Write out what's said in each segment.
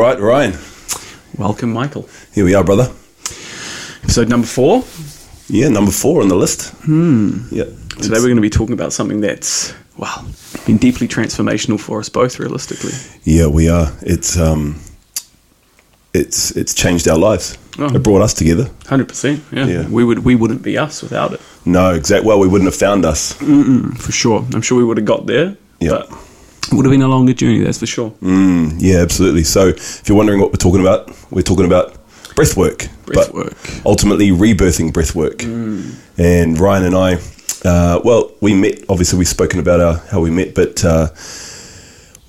right, Ryan. Welcome, Michael. Here we are, brother. Episode number four. Yeah, number four on the list. Hmm. Yeah. Today we're going to be talking about something that's, well, been deeply transformational for us both, realistically. Yeah, we are. It's um, it's it's changed our lives. Oh. It brought us together. Hundred percent. Yeah. Yeah. We would we wouldn't be us without it. No, exact. Well, we wouldn't have found us. For sure. I'm sure we would have got there. Yeah. But would have been a longer journey, that's for sure. Mm, yeah, absolutely. So, if you're wondering what we're talking about, we're talking about breath work. Breath but work. Ultimately, rebirthing breath work. And Ryan and I, uh, well, we met. Obviously, we've spoken about our, how we met, but uh,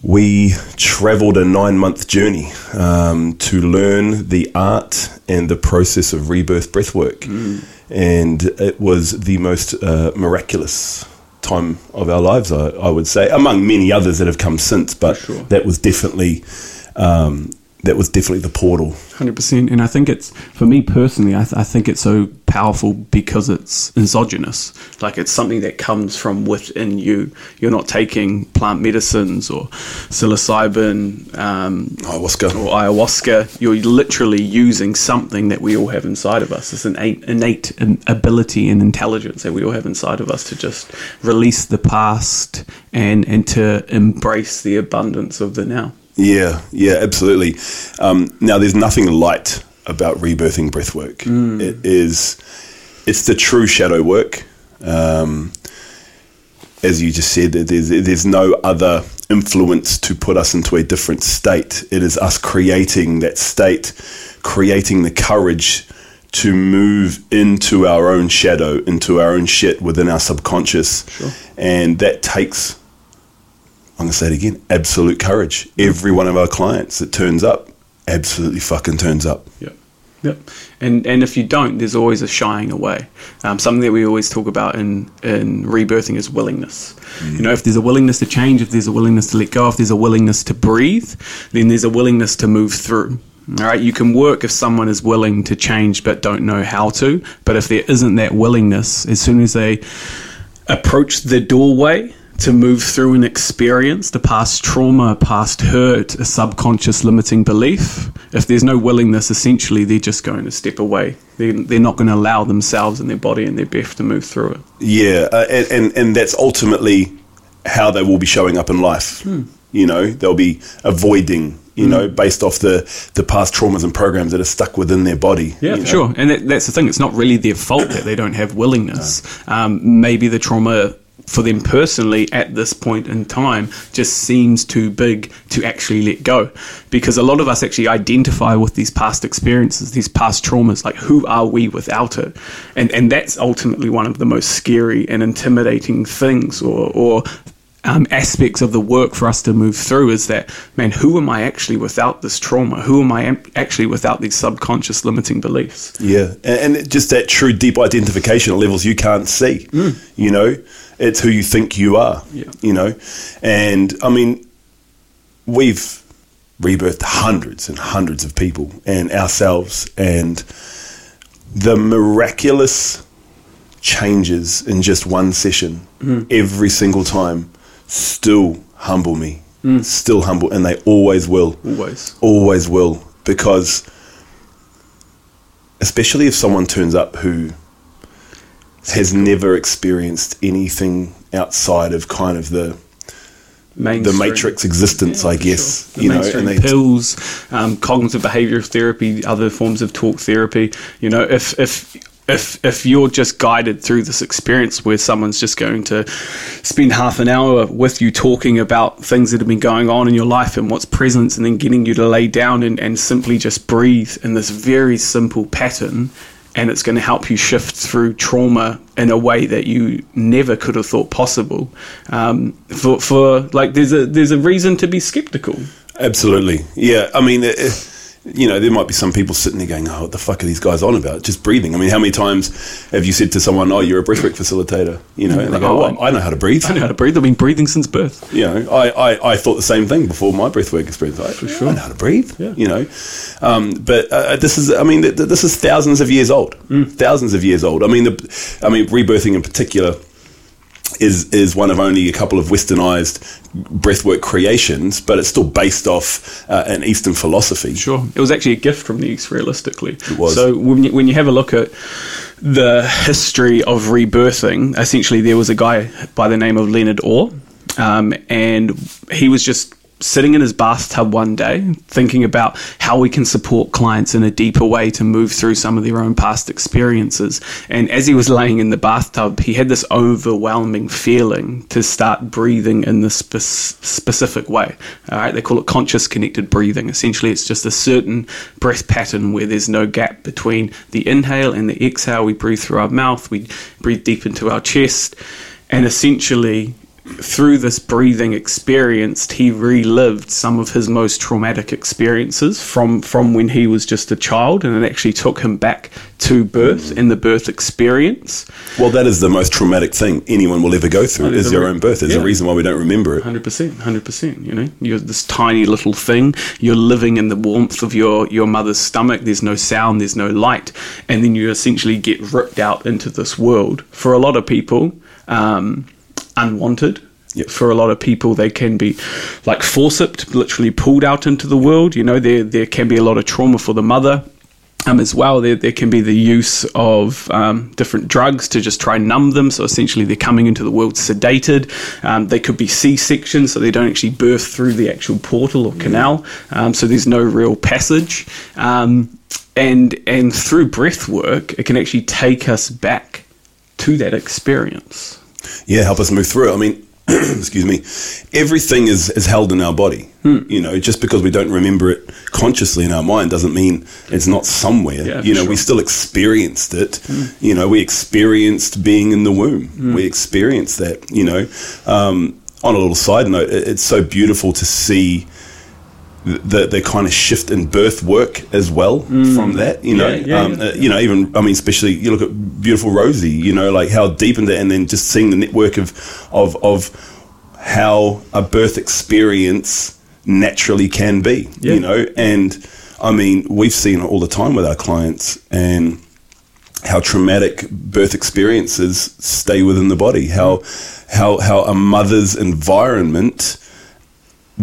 we travelled a nine month journey um, to learn the art and the process of rebirth breath work. And it was the most uh, miraculous time of our lives, I, I would say, among many others that have come since. But sure. that was definitely um, that was definitely the portal. Hundred percent, and I think it's for me personally. I, th- I think it's so powerful because it's exogenous. Like it's something that comes from within you. You're not taking plant medicines or psilocybin um, Ayahuasca. or ayahuasca. You're literally using something that we all have inside of us. It's an innate, innate ability and intelligence that we all have inside of us to just release the past and and to embrace the abundance of the now. Yeah, yeah, absolutely. Um, now, there's nothing light about rebirthing breathwork. It is, it's the true shadow work. Um, as you just said, there's there's no other influence to put us into a different state. It is us creating that state, creating the courage to move into our own shadow, into our own shit within our subconscious, and that takes I'm going to say it again absolute courage. Every one of our clients that turns up absolutely fucking turns up. Yep. Yep. And and if you don't, there's always a shying away. Um, something that we always talk about in in rebirthing is willingness. You know, if there's a willingness to change, if there's a willingness to let go, if there's a willingness to breathe, then there's a willingness to move through. All right, you can work if someone is willing to change but don't know how to. But if there isn't that willingness, as soon as they approach the doorway to move through an experience, the past trauma, past hurt, a subconscious limiting belief, if there's no willingness, essentially they're just going to step away. They're, they're not going to allow themselves and their body and their breath to move through it. Yeah, uh, and, and and that's ultimately how they will be showing up in life. You know, they'll be avoiding. You know, based off the the past traumas and programs that are stuck within their body. Yeah, you know? sure. And that, that's the thing. It's not really their fault that they don't have willingness. Um, maybe the trauma for them personally at this point in time just seems too big to actually let go. Because a lot of us actually identify with these past experiences, these past traumas. Like, who are we without it? And and that's ultimately one of the most scary and intimidating things, or or um, aspects of the work for us to move through is that man who am i actually without this trauma who am i am- actually without these subconscious limiting beliefs Yeah, and, and just that true deep identification at levels you can't see. You know, it's who you think you are. Yeah. You know, and I mean, we've rebirthed hundreds and hundreds of people and ourselves, and the miraculous changes in just one session mm. every single time still humble me. Mm. Still humble, and they always will always always will because especially if someone turns up who has never experienced anything outside of kind of the the matrix existence i guess sure. The you know and they pills, um, cognitive behavioral therapy, other forms of talk therapy. You know, if if if if you're just guided through this experience where someone's just going to spend half an hour with you talking about things that have been going on in your life and what's present, and then getting you to lay down and, and simply just breathe in this very simple pattern. And it's going to help you shift through trauma in a way that you never could have thought possible. Um, for, for like, there's a there's a reason to be skeptical. absolutely yeah i mean it, it- you know, there might be some people sitting there going, "Oh, what the fuck are these guys on about? Just breathing." I mean, how many times have you said to someone, "Oh, you're a breathwork facilitator," you know, and they go, Oh, "Well, I know how to breathe." I know how to breathe. I've been breathing since birth. you know, I, I, I thought the same thing before my breathwork experience. I, For sure. I know how to breathe, Yeah. you know. Um, but uh, this is, I mean, th- th- this is thousands of years old. Mm. Thousands of years old. I mean, the, I mean, rebirthing in particular is is one of only a couple of westernized breathwork creations, but it's still based off uh, an Eastern philosophy. Sure. It was actually a gift from the East, realistically. It was. So when you, when you have a look at the history of rebirthing, essentially there was a guy by the name of Leonard Orr, um, and he was just sitting in his bathtub one day thinking about how we can support clients in a deeper way to move through some of their own past experiences. And as he was laying in the bathtub, he had this overwhelming feeling to start breathing in this spe- specific way. All right, they call it conscious connected breathing. Essentially, it's just a certain breath pattern where there's no gap between the inhale and the exhale. We breathe through our mouth, we breathe deep into our chest. And essentially, through this breathing experience, he relived some of his most traumatic experiences from, from when he was just a child, and it actually took him back to birth and the birth experience. Well, that is the most traumatic thing anyone will ever go through is re- own birth. There's yeah. a reason why we don't remember it. Hundred percent, hundred percent. You know, you're this tiny little thing. You're living in the warmth of your your mother's stomach. There's no sound. There's no light, and then you essentially get ripped out into this world. For a lot of people, um, unwanted. Yep. For a lot of people, they can be like forciped, literally pulled out into the world. You know, there there can be a lot of trauma for the mother. Um, as well, there, there can be the use of um, different drugs to just try and numb them. So essentially, they're coming into the world sedated. Um, they could be C sections, so they don't actually birth through the actual portal or canal. Um, so there's no real passage. Um, and and through breath work, it can actually take us back to that experience. Yeah, help us move through it. I mean, excuse me, everything is, is held in our body. Hmm. You know, just because we don't remember it consciously in our mind doesn't mean it's not somewhere. Yeah, you know, we still experienced it. Hmm. You know, we experienced being in the womb. We experienced that. You know, um, on a little side note, it, it's so beautiful to see the the kind of shift in birth work as well from that. You know, Mm. Yeah, yeah, um, yeah. uh, you know, even I mean, especially you look at beautiful Rosie. You know, like how deep into and then just seeing the network of of of how a birth experience naturally can be. You know, and I mean, we've seen it all the time with our clients and how traumatic birth experiences stay within the body. How how how a mother's environment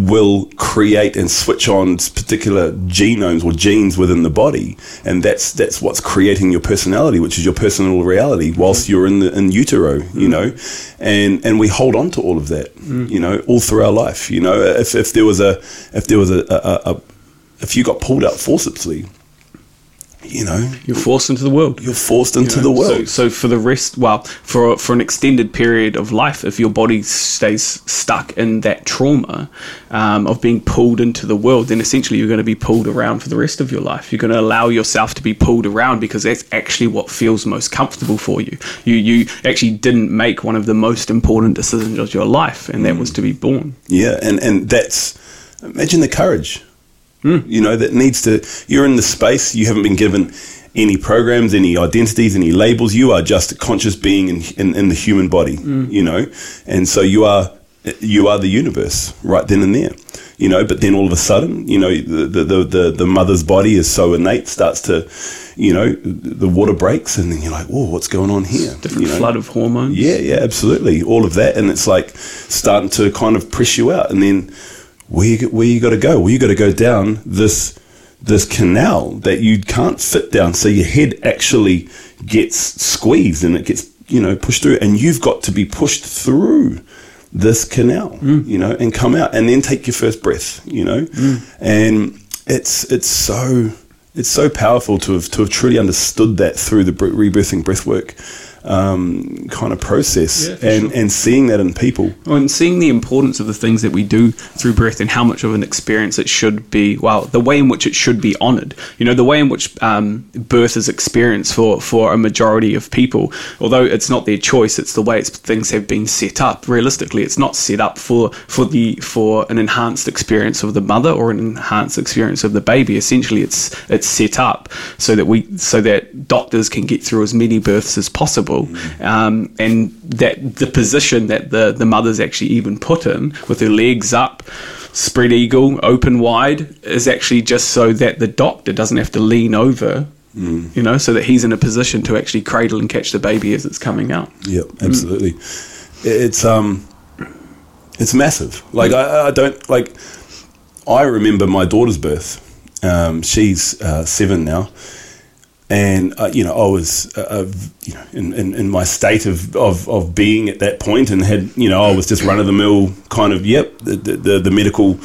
will create and switch on particular genomes or genes within the body, and that's that's what's creating your personality, which is your personal reality, whilst you're in the in utero, you mm. know, and and we hold on to all of that, mm. you know, all through our life. You know, if if there was a if there was a, a, a if you got pulled out forcibly, you know, You're forced into the world. you're forced into You the world. So, so for the rest, well, for for an extended period of life, if your body stays stuck in that trauma um, of being pulled into the world, then essentially you're going to be pulled around for the rest of your life. You're going to allow yourself to be pulled around because that's actually what feels most comfortable for you. You you actually didn't make one of the most important decisions of your life, and that was to be born. Yeah, and and that's imagine the courage. You know that needs to. You're in the space. You haven't been given any programs, any identities, any labels. You are just a conscious being in in, in the human body. You know, and so you are you are the universe right then and there. You know, but then all of a sudden, you know, the the the, the, the mother's body is so innate starts to, you know, the water breaks, and then you're like, oh, what's going on here? Different You know? flood of hormones. Yeah, yeah, absolutely. All of that, and it's like starting to kind of press you out, and then where you where you got to go? Well, you got to go down this this canal that you can't fit down, so your head actually gets squeezed and it gets you know pushed through, and you've got to be pushed through this canal, mm. you know, and come out, and then take your first breath, you know, mm. and it's it's so it's so powerful to have to have truly understood that through the rebirthing breathwork um, kind of process, Yeah, and sure. and seeing that in people. Well, and seeing the importance of the things that we do through breath and how much of an experience it should be, well, the way in which it should be honoured. You know, the way in which um, birth is experienced for, for a majority of people, although it's not their choice, it's the way it's, things have been set up. Realistically, it's not set up for, for, the, for an enhanced experience of the mother or an enhanced experience of the baby. Essentially, it's, it's set up so that, we, so that doctors can get through as many births as possible. Um, and that the position that the, the mother's actually even put in with her legs up, spread eagle, open wide, is actually just so that the doctor doesn't have to lean over, you know, so that he's in a position to actually cradle and catch the baby as it's coming out. Yeah, absolutely. it's um, it's massive. Like I, I don't like. I remember my daughter's birth. Um, she's uh, seven now, and uh, you know I was uh, uh, you know in, in, in, my state of, of, of being at that point, and had you know I was just run of the mill kind of yep the the, the medical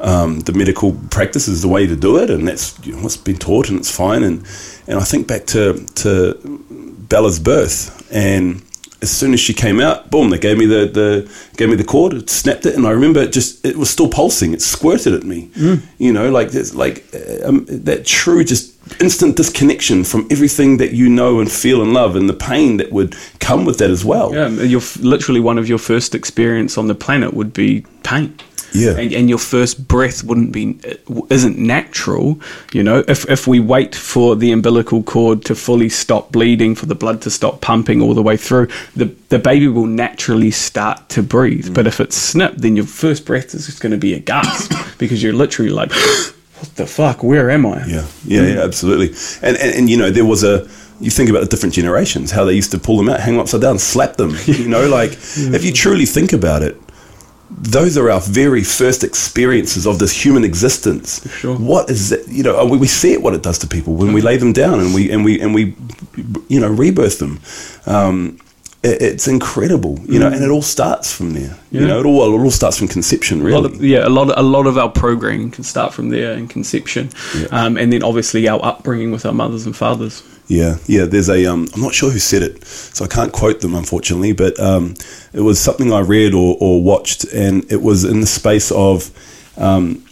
um, the medical practice is the way to do it, and that's you know, what's been taught, and it's fine. And and I think back to to Bella's birth, and as soon as she came out, boom, they gave me the, the gave me the cord, it snapped it, and I remember it just it was still pulsing. It squirted at me, mm. you know, like like uh, um, that true just instant disconnection from everything that you know and feel and love, and the pain that would come with that as well. Yeah, you're literally one of your first experience on the planet would be pain yeah. and, and your first breath wouldn't be isn't natural you know if, if we wait for the umbilical cord to fully stop bleeding for the blood to stop pumping all the way through the, the baby will naturally start to breathe mm. but if it's snipped then your first breath is just going to be a gasp because you're literally like what the fuck where am i yeah yeah, yeah absolutely and, and and you know there was a you think about the different generations, how they used to pull them out, hang them upside down, slap them. You know, like yeah. if you truly think about it, those are our very first experiences of this human existence. Sure. What is it? You know, we, we see it what it does to people when we lay them down and we and we and we, you know, rebirth them. Um, it, it's incredible, you mm. know, and it all starts from there. Yeah. You know, it all it all starts from conception, really. A of, yeah, a lot of, a lot of our programming can start from there in conception, yeah. um, and then obviously our upbringing with our mothers and fathers. Yeah, yeah. There's a. Um, I'm not sure who said it, so I can't quote them unfortunately. But um, it was something I read or, or, watched, and it was in the space of, um,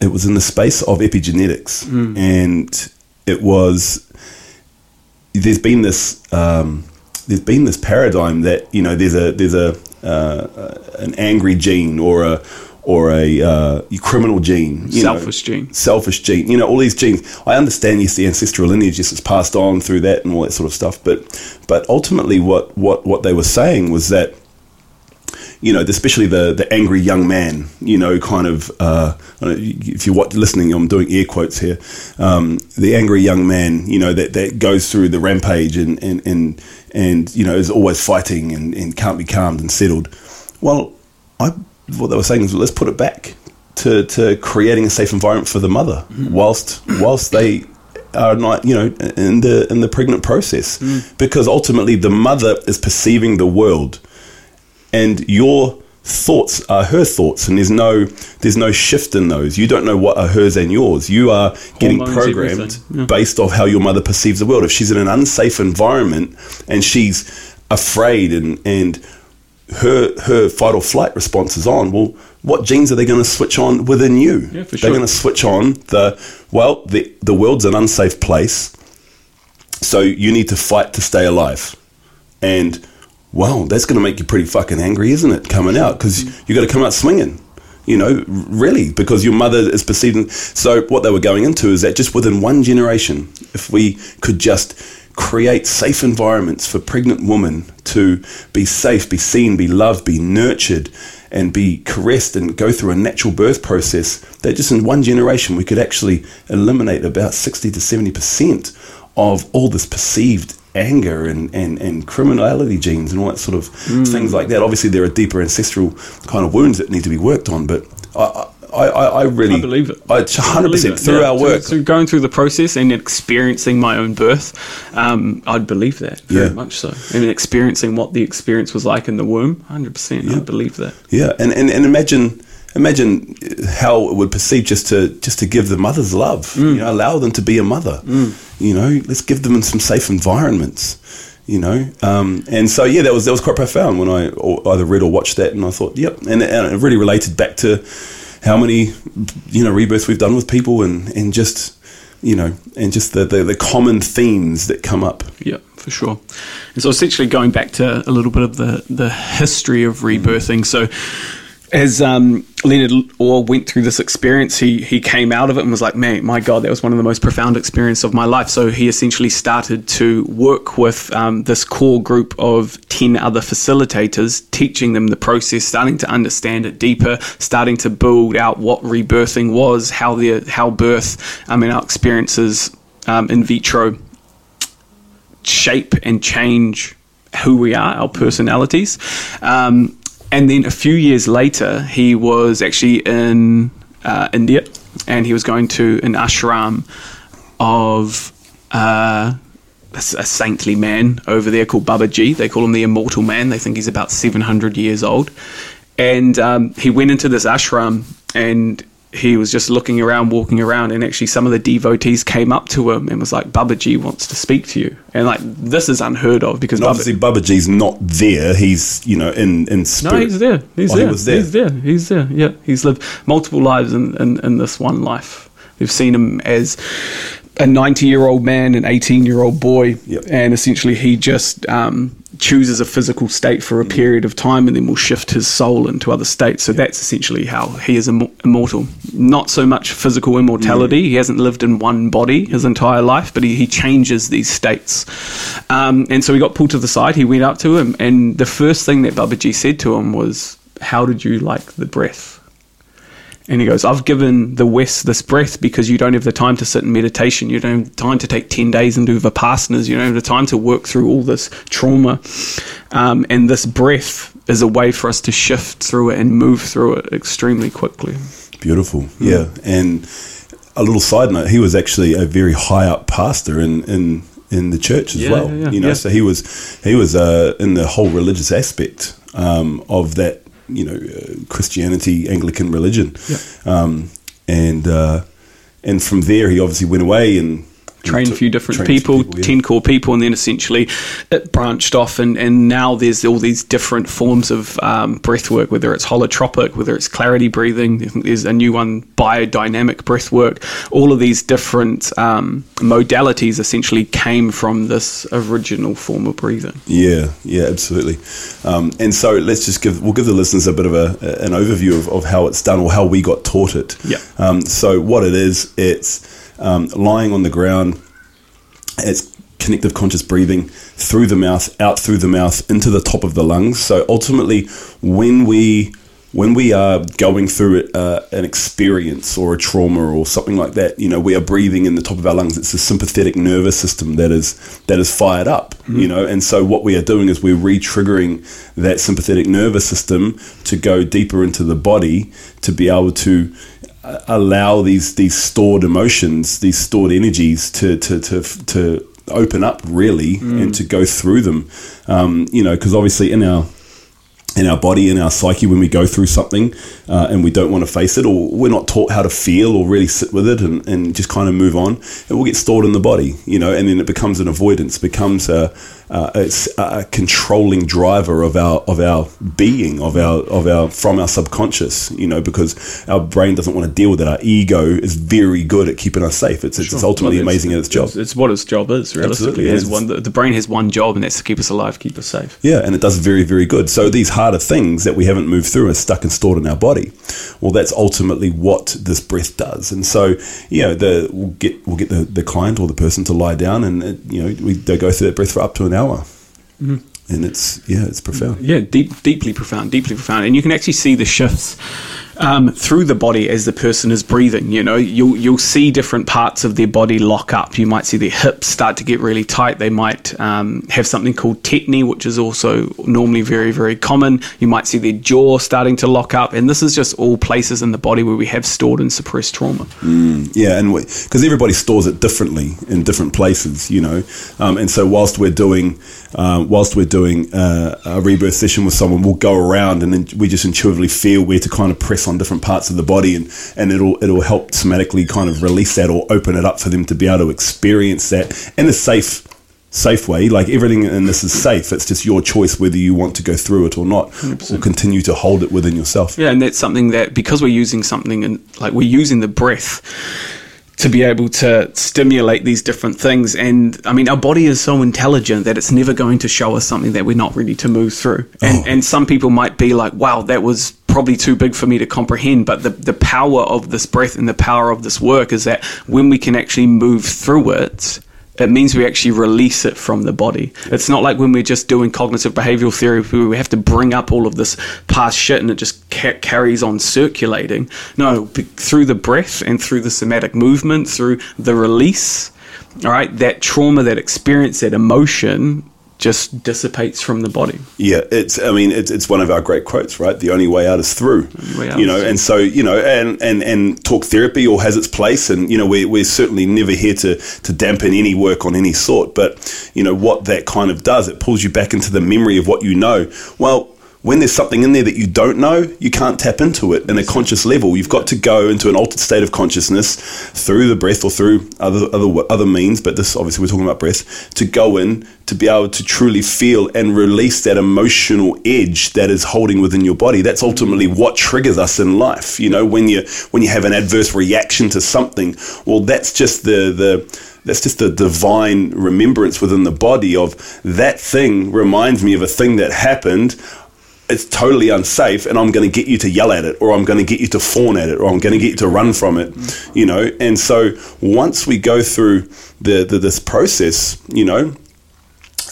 it was in the space of epigenetics, mm. and it was. There's been this. Um, there's been this paradigm that you know there's a there's a uh, an angry gene or a or a uh, criminal gene, selfish know, gene, selfish gene. You know, all these genes. I understand, yes, the ancestral lineage yes, is passed on through that and all that sort of stuff. But, but ultimately, what what what they were saying was that, you know, especially the the angry young man. You know, kind of. Uh, if you're listening, I'm doing air quotes here. Um, the angry young man. You know, that that goes through the rampage and and and, and you know is always fighting and, and can't be calmed and settled. Well, I what they were saying is let's put it back to, to creating a safe environment for the mother mm. whilst whilst they are not you know in the in the pregnant process mm. because ultimately the mother is perceiving the world and your thoughts are her thoughts and there's no there's no shift in those. You don't know what are hers and yours. You are getting Hormones, programmed yeah. based off how your mother perceives the world. If she's in an unsafe environment and she's afraid and and her her fight or flight response is on, well, what genes are they going to switch on within you? Yeah, They're going to switch on the well, the the world's an unsafe place, so you need to fight to stay alive, and wow, that's going to make you pretty fucking angry, isn't it? Coming out because mm. you got to come out swinging. You know, really, because your mother is perceiving. So, what they were going into is that just within one generation, if we could just create safe environments for pregnant women to be safe, be seen, be loved, be nurtured, and be caressed and go through a natural birth process, that just in one generation we could actually eliminate about 60 to 70% of all this perceived anger and, and, and criminality genes and all that sort of mm. things like that. Obviously, there are deeper ancestral kind of wounds that need to be worked on, but I, I, I, really I believe it. I 100% through yeah, our work. So, going through the process and experiencing my own birth, um, I'd believe that very yeah. much so. And experiencing what the experience was like in the womb, 100%. Yeah. I believe that. Yeah, and, and, and imagine imagine how it would perceive just to just to give the mothers love mm. you know allow them to be a mother. Mm. you know let's give them some safe environments you know. Um, and so yeah that was that was quite profound when I either read or watched that and I thought yep and, and it really related back to how many you know rebirths we've done with people and and just you know and just the, the, the common themes that come up. Yeah for sure. And so essentially going back to a little bit of the the history of rebirthing. So as um, Leonard Orr went through this experience, he he came out of it and was like, "Man, my God, that was one of the most profound experiences of my life." So he essentially started to work with um, this core group of ten other facilitators, teaching them the process, starting to understand it deeper, starting to build out what rebirthing was, how the how birth, I mean, our experiences um, in vitro shape and change who we are, our personalities. Um, and then a few years later, he was actually in uh, India, and he was going to an ashram of. Uh, a, a saintly man over there called Babaji. They call him the immortal man. They think he's about 700 years old. And um, he went into this ashram and he was just looking around, walking around, and actually some of the devotees came up to him and was like, Babaji wants to speak to you. And like, this is unheard of because And obviously, Babaji's not there. He's you know in in spirit. No, he's there. He's Oh, he there. was there. He's there. He's there. Yeah, he's lived multiple lives in, in, in this one life. We've seen him as a 90 year old man, an 18 year old boy, Yep. and essentially he just um, chooses a physical state for a period of time and then will shift his soul into other states. So that's essentially how he is immo- immortal. Not so much physical immortality. He hasn't lived in one body his entire life, but he, he changes these states. Um, and so he got pulled to the side. He went up to him, and the first thing that Babaji said to him was, How did you like the breath? And he goes, I've given the West this breath because you don't have the time to sit in meditation. You don't have time to take 10 days and do vipassanas. You don't have the time to work through all this trauma. Um, and this breath is a way for us to shift through it and move through it extremely quickly. Beautiful, yeah. And a little side note: he was actually a very high up pastor in in in the church as Yeah, well. yeah, yeah, you know, so he was he was uh, in the whole religious aspect um, of that. You know, uh, Christianity, Anglican religion, Yeah. um, and uh, and from there he obviously went away and train a few different some people, yeah. 10 core people, and then essentially it branched off. And, and now there's all these different forms of um, breath work, whether it's holotropic, whether it's clarity breathing. There's a new one, biodynamic breath work. All of these different um, modalities essentially came from this original form of breathing. Yeah, yeah, absolutely. Um, and so let's just give we'll give the listeners a bit of a, an overview of, of how it's done or how we got taught it. Yeah. Um, so what it is, it's um, lying on the ground. It's connective conscious breathing through the mouth, out through the mouth, into the top of the lungs. So ultimately, when we when we are going through uh, an experience or a trauma or something like that, you know, we are breathing in the top of our lungs. It's the sympathetic nervous system that is that is fired up, you know. And so what we are doing is we're re-triggering that sympathetic nervous system to go deeper into the body to be able to allow these these stored emotions, these stored energies to to to to open up really and to go through them. Um, you know, because obviously in our in our body, in our psyche, when we go through something uh, and we don't want to face it, or we're not taught how to feel or really sit with it and, and just kind of move on, it will get stored in the body, you know, and then it becomes an avoidance, becomes a, uh, it's a controlling driver of our of our being, of our of our from our subconscious, you know, because our brain doesn't want to deal with it. Our ego is very good at keeping us safe. It's it's ultimately Well, amazing at its job. It's, it's what its job is, realistically. Absolutely, It one, the, the brain has one job, and that's to keep us alive, keep us safe. Yeah, and it does very, very good. So these harder things that we haven't moved through are stuck and stored in our body. Well, that's ultimately what this breath does. And so, you know, the we'll get we'll get the, the client or the person to lie down, and it, you know, we they go through that breath for up to an hour, Mm-hmm. and it's yeah, it's profound. Yeah, deep, deeply profound, deeply profound, and you can actually see the shifts um, through the body as the person is breathing. You know, you'll you'll see different parts of their body lock up. You might see their hips start to get really tight. They might um, have something called tetany, which is also normally very very common. You might see their jaw starting to lock up, and this is just all places in the body where we have stored and suppressed trauma. Yeah, and because everybody stores it differently in different places, you know, um, and so whilst we're doing, uh, whilst we're doing uh, a rebirth session with someone, we'll go around and then we just intuitively feel where to kind of press on different parts of the body, and, and it'll it'll help somatically kind of release that or open it up for them to be able to experience that in a safe safe way. Like everything in this is safe. It's just your choice whether you want to go through it or not or continue to hold it within yourself. Yeah, and that's something that because we're using something and like we're using the breath to be able to stimulate these different things. And I mean, our body is so intelligent that it's never going to show us something that we're not ready to move through. And, oh. and some people might be like, wow, that was probably too big for me to comprehend. But the, the power of this breath and the power of this work is that when we can actually move through it, it means we actually release it from the body. It's not like when we're just doing cognitive behavioral theory we have to bring up all of this past shit and it just ca- carries on circulating. No, through the breath and through the somatic movement, through the release, all right, that trauma, that experience, that emotion just dissipates from the body. Yeah, it's. I mean, it's, it's one of our great quotes, right? The only way out is through. out you know, is and so you know, and, and and talk therapy all has its place, and you know, we're, we're certainly never here to to dampen any work on any sort. But you know what that kind of does, it pulls you back into the memory of what you know. Well, when there's something in there that you don't know, you can't tap into it in a conscious level. You've got to go into an altered state of consciousness through the breath or through other other other means. But this obviously we're talking about breath to go in to be able to truly feel and release that emotional edge that is holding within your body. That's ultimately mm. what triggers us in life. You know, when you when you have an adverse reaction to something, well, that's just the the that's just the divine remembrance within the body of that thing reminds me of a thing that happened it's totally unsafe and I'm going to get you to yell at it or I'm going to get you to fawn at it or I'm going to get you to run from it, you know. And so once we go through the, the this process, you know,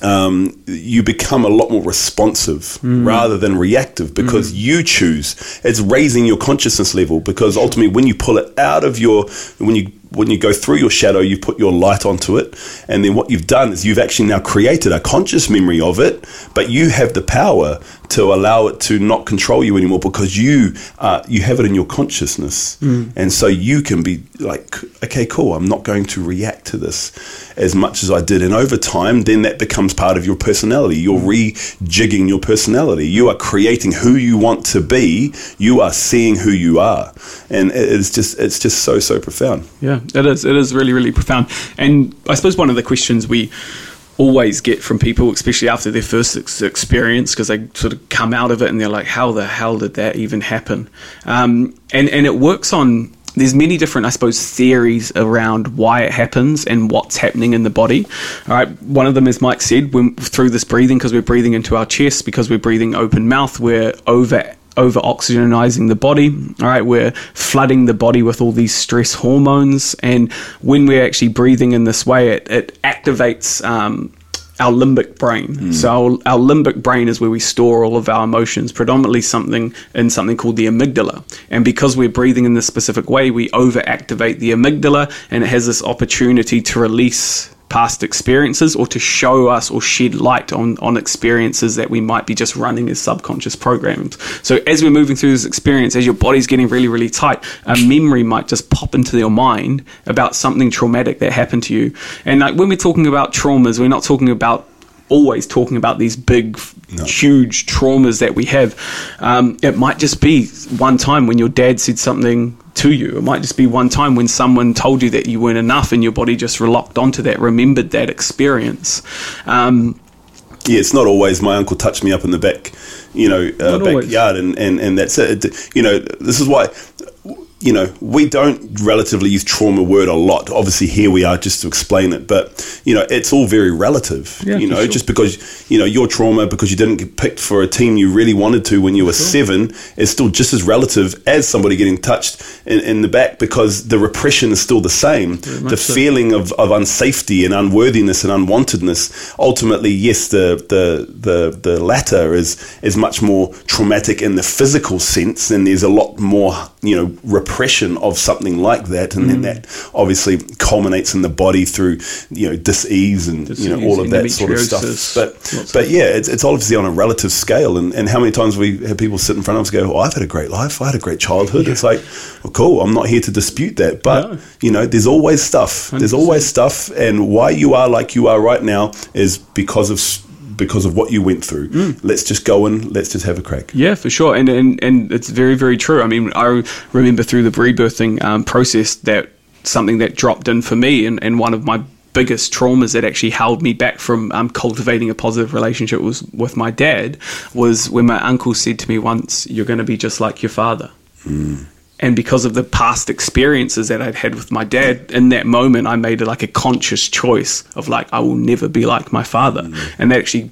um, you become a lot more responsive rather than reactive because you choose. It's raising your consciousness level because ultimately, when you pull it out of your, when you when you go through your shadow, you put your light onto it, and then what you've done is you've actually now created a conscious memory of it, but you have the power to allow it to not control you anymore because you uh, you have it in your consciousness, and so you can be like, okay, cool, I'm not going to react to this as much as I did, and over time, then that becomes part of your personality. You're rejigging your personality. You are creating who you want to be. You are seeing who you are, and it's just it's just so so profound. Yeah, it is. It is really, really profound. And I suppose one of the questions we always get from people, especially after their first ex- experience, because they sort of come out of it and they're like, "How the hell did that even happen?" Um, and and it works on. There's many different, I suppose, theories around why it happens and what's happening in the body. All right, one of them, as Mike said, when, through this breathing, because we're breathing into our chest, because we're breathing open mouth, we're over over oxygenizing the body. All right, we're flooding the body with all these stress hormones, and when we're actually breathing in this way, it, it activates. Um, our limbic brain. So our, our limbic brain is where we store all of our emotions, predominantly something in something called the amygdala. And because we're breathing in this specific way, we overactivate the amygdala, and it has this opportunity to release past experiences or to show us or shed light on, on experiences that we might be just running as subconscious programs. So as we're moving through this experience, as your body's getting really, really tight, a memory might just pop into your mind about something traumatic that happened to you. And like when we're talking about traumas, we're not talking about always talking about these big, huge traumas that we have. Um, it might just be one time when your dad said something to you. It might just be one time when someone told you that you weren't enough and your body just locked onto that, remembered that experience. Um, Yeah, it's not always my uncle touched me up in the back, you know, uh, backyard, and, and, and that's. It- You know, this is why, you know, we don't relatively use trauma word a lot. Obviously, here we are just to explain it, but you know, it's all very relative. Yeah, you know, sure. just because you know your trauma because you didn't get picked for a team you really wanted to when you were seven is still just as relative as somebody getting touched in, in the back because the repression is still the same. The so. feeling of, of unsafety and unworthiness and unwantedness. Ultimately, yes, the the the the latter is is much more traumatic in the physical sense, and there's a lot more you know repression of something like that, and Mm. then that obviously culminates in the body through you know dis-ease and you know all of that sort of stuff. But but yeah, it's, it's obviously on a relative scale, and, and how many times we have people sit in front of us and go, "Oh, I've had a great life. I had a great childhood." It's like, well, cool. I'm not here to dispute that, but No. you know, there's always stuff. There's 100%. always stuff, and why you are like you are right now is because of because of what you went through. Mm. Let's just go and let's just have a crack. Yeah, for sure, and and and it's very very true. I mean, I remember through the rebirthing um, process that something that dropped in for me, and, and one of my biggest traumas that actually held me back from um, cultivating a positive relationship was with my dad was when my uncle said to me once, "You're going to be just like your father." And because of the past experiences that I'd had with my dad, in that moment, I made like a conscious choice of like, I will never be like my father. And that actually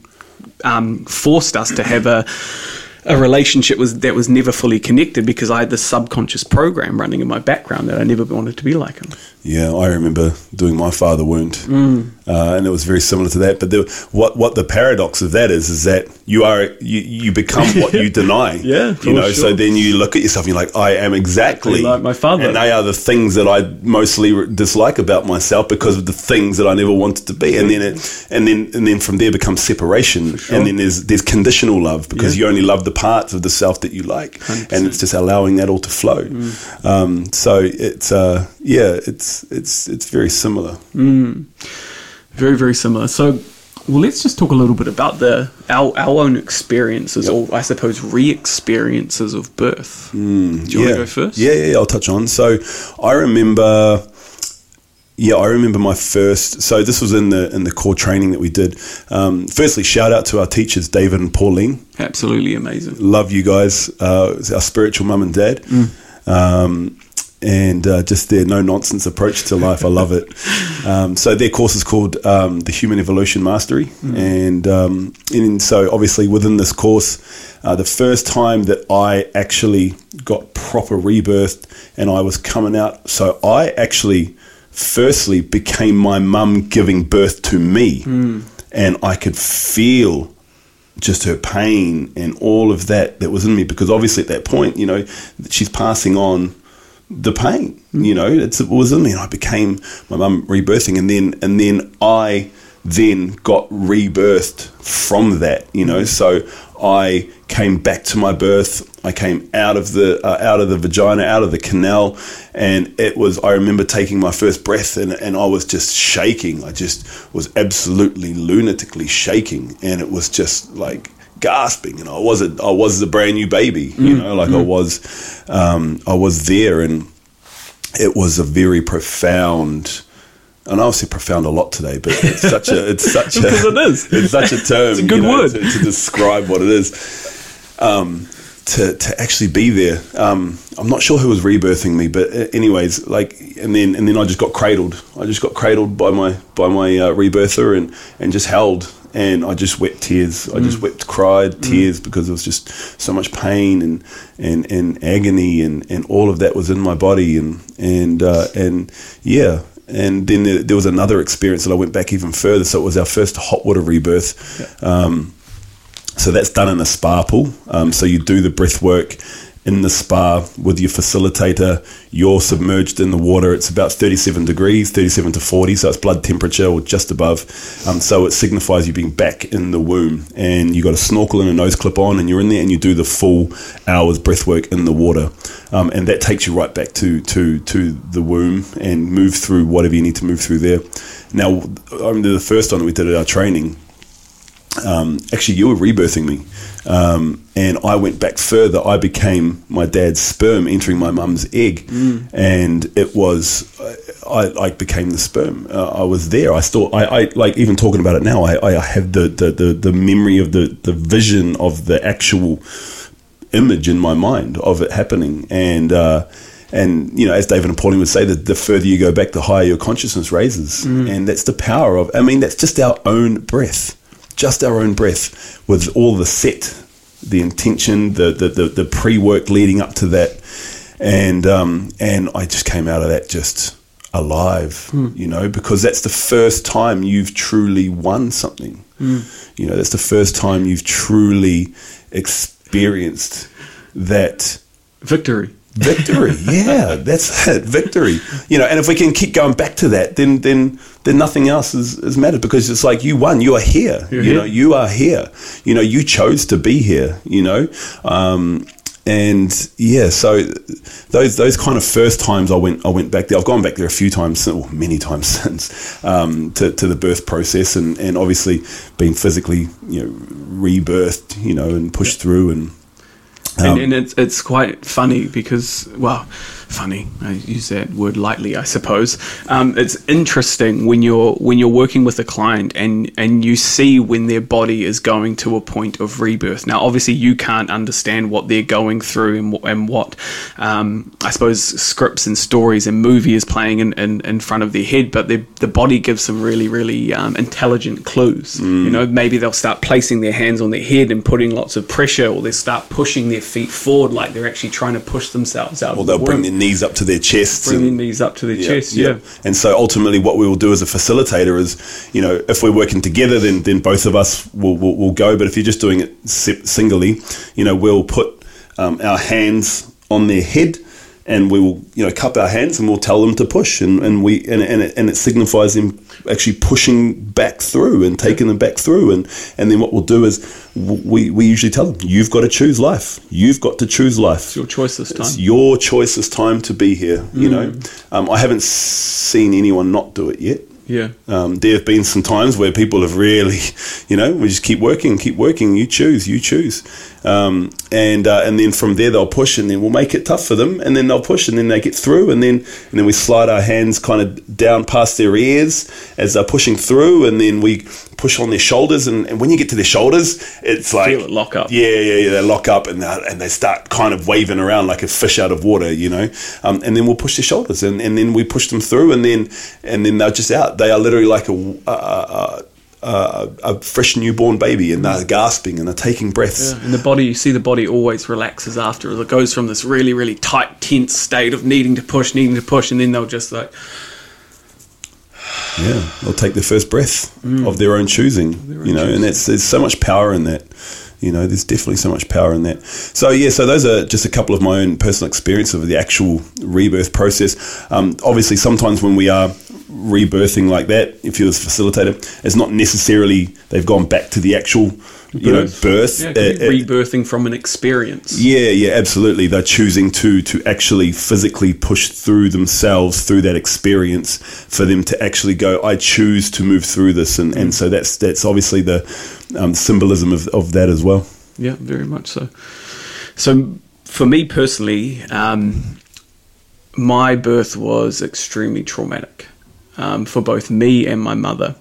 um, forced us to have a a relationship was that was never fully connected because I had this subconscious program running in my background that I never wanted to be like him. Yeah, I remember doing my father wound, Mm. uh, and it was very similar to that. But the, what what the paradox of that is is that you are you, you become what you deny. Yeah, you know. So then you look at yourself, and you're like, I am exactly Like my father. and they are the things that I mostly dislike about myself because of the things that I never wanted to be. And then it, and then and then from there becomes separation, sure. and then there's there's conditional love because Yeah. you only love the parts of the self that you like, 100%. and it's just allowing that all to flow. Mm. Um, so it's uh, yeah, it's it's it's very similar. Very, very similar. So, well, let's just talk a little bit about the our, our own experiences, Yep. or I suppose re-experiences of birth. Do you want to go first? Yeah, yeah, yeah, I'll touch on. So I remember. Yeah, I remember my first. So this was in the in the core training that we did. Um, firstly, shout out to our teachers, David and Pauline. Absolutely amazing. Love you guys. Uh, our spiritual mum and dad. Um, and uh, just their no nonsense approach to life. I love it. Um, so their course is called um, the Human Evolution Mastery, and um, and so obviously within this course, uh, the first time that I actually got proper rebirth and I was coming out. So I actually, firstly, became my mum giving birth to me, hmm. and I could feel just her pain and all of that that was in me because obviously at that point you know she's passing on the pain you hmm. know it's, it was in me and I became my mum rebirthing. And then and then I then got rebirthed from that you know? So I came back to my birth. I came out of the uh, out of the vagina out of the canal and it was I remember taking my first breath and, and I was just shaking. I just was absolutely lunatically shaking and it was just like gasping and I wasn't. I was a brand new baby you know? Like I was um, I was there and it was a very profound and I say profound a lot today, but it's such a it's such a it is. it's such a term. It's a good you know, word. to, to describe what it is. Um, to to actually be there. Um, I'm not sure who was rebirthing me, but anyways, like, and then and then I just got cradled. I just got cradled by my by my uh, rebirther and and just held. And I just wept tears. I Mm. just wept, cried tears because there was just so much pain and and, and agony and, and all of that was in my body and and uh, and yeah. And then there, there was another experience that I went back even further. So it was our first hot water rebirth. Um, so that's done in a spa pool. Um, so you do the breath work in the spa with your facilitator. You're submerged in the water. It's about 37 degrees, 37 to 40. So it's blood temperature or just above. Um, so it signifies you being back in the womb. And you've got a snorkel and a nose clip on, and you're in there and you do the full hours breath work in the water. Um, and that takes you right back to, to, to the womb and move through whatever you need to move through there. Now, I remember the first time we did our training, um, actually you were rebirthing me. Um, and i went back further. I became my dad's sperm entering my mum's egg. And it was I, I became the sperm. Uh, i was there. I still I, I like even talking about it now i, I have the, the, the, the memory of the, the vision of the actual image in my mind of it happening. And uh, and you know as david and pauline would say that the further you go back the higher your consciousness raises. And that's the power of i mean that's just our own breath just our own breath with all the set the intention the the, the, the pre-work leading up to that. And um, and i just came out of that just alive you know because that's the first time you've truly won something. You know that's the first time you've truly experienced that Victory. Victory yeah that's it victory you know and if we can keep going back to that then then then nothing else is, is mattered because it's like you won you are here You're you here. know you are here you know you chose to be here you know um, and yeah so those those kind of first times I went I went back there I've gone back there a few times or many times since um, to, to the birth process and, and obviously being physically you know rebirthed you know and pushed through and Um, and, and it's it's quite funny because well, funny. I use that word lightly, I suppose. Um, it's interesting when you're when you're working with a client and and you see when their body is going to a point of rebirth. Now, obviously, you can't understand what they're going through and, and what um, I suppose scripts and stories and movie is playing in, in, in front of their head, but the the body gives some really really um, intelligent clues. You know, maybe they'll start placing their hands on their head and putting lots of pressure, or they start pushing their feet forward like they're actually trying to push themselves out. Or they'll the bring their knees up to their chests. bring and- knees up to their chest. Yeah. And so ultimately, what we will do as a facilitator is, you know, if we're working together, then then both of us will will, will go. But if you're just doing it singly, you know, we'll put um, our hands on their head. And we will, you know, cup our hands, and we'll tell them to push, and, and we and, and, it, and it signifies them actually pushing back through and taking them back through, and and then what we'll do is we we usually tell them, you've got to choose life, you've got to choose life, It's your choice this time. it's your choice this time to be here. You know, um, I haven't seen anyone not do it yet. Yeah. Um, there have been some times where people have really, you know, we just keep working, keep working. You choose, you choose, um, and uh, and then from there they'll push, and then we'll make it tough for them, and then they'll push, and then they get through, and then and then we slide our hands kind of down past their ears as they're pushing through, and then we push on their shoulders, and, and when you get to their shoulders, it's like Feel it lock up. yeah, yeah, yeah. They lock up and they, and they start kind of waving around like a fish out of water, you know. Um, and then we'll push their shoulders, and, and then we push them through, and then and then they're just out. They are literally like a a, a, a, a fresh newborn baby, and they're gasping and they're taking breaths. And the body, you see, the body always relaxes after. It goes from this really, really tight, tense state of needing to push, needing to push, and then they'll just like, Yeah, they'll take their first breath of their own choosing. you know, and that's there's so much power in that. You know, there's definitely so much power in that. So yeah, so those are just a couple of my own personal experience of the actual rebirth process. Um, obviously, sometimes when we are rebirthing like that, if you're the facilitator, it's not necessarily they've gone back to the actual, you know, birth. Yeah, it could be Uh, uh, rebirthing from an experience. yeah, yeah, absolutely. They're choosing to to actually physically push through themselves through that experience for them to actually go. I choose to move through this, and, and so that's that's obviously the um, symbolism of, of that as well. Yeah, very much so. So, for me personally, um, my birth was extremely traumatic um, for both me and my mother.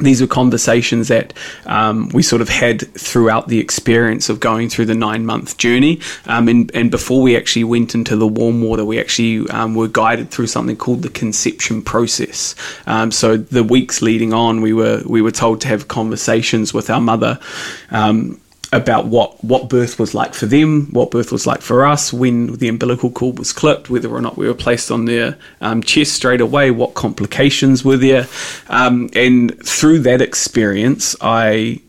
These were conversations that um, we sort of had throughout the experience of going through the nine month journey. Um, and, and before we actually went into the warm water, we actually um, were guided through something called the conception process. Um, so the weeks leading on, we were we were told to have conversations with our mother. About what, what birth was like for them, what birth was like for us, when the umbilical cord was clipped, whether or not we were placed on their um, chest straight away, what complications were there. Um, and through that experience, I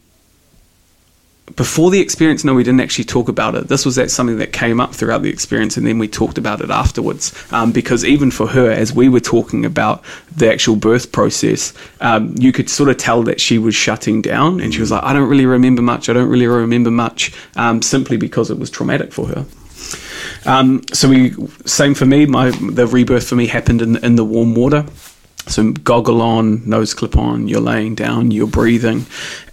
before the experience, no, we didn't actually talk about it. This was that something that came up throughout the experience, and then we talked about it afterwards. Um, because even for her, as we were talking about the actual birth process, um, you could sort of tell that she was shutting down, and she was like, "I don't really remember much. I don't really remember much," um, simply because it was traumatic for her. Um, so we same for me. My the rebirth for me happened in in the warm water. So goggle on, nose clip on. You're laying down. You're breathing,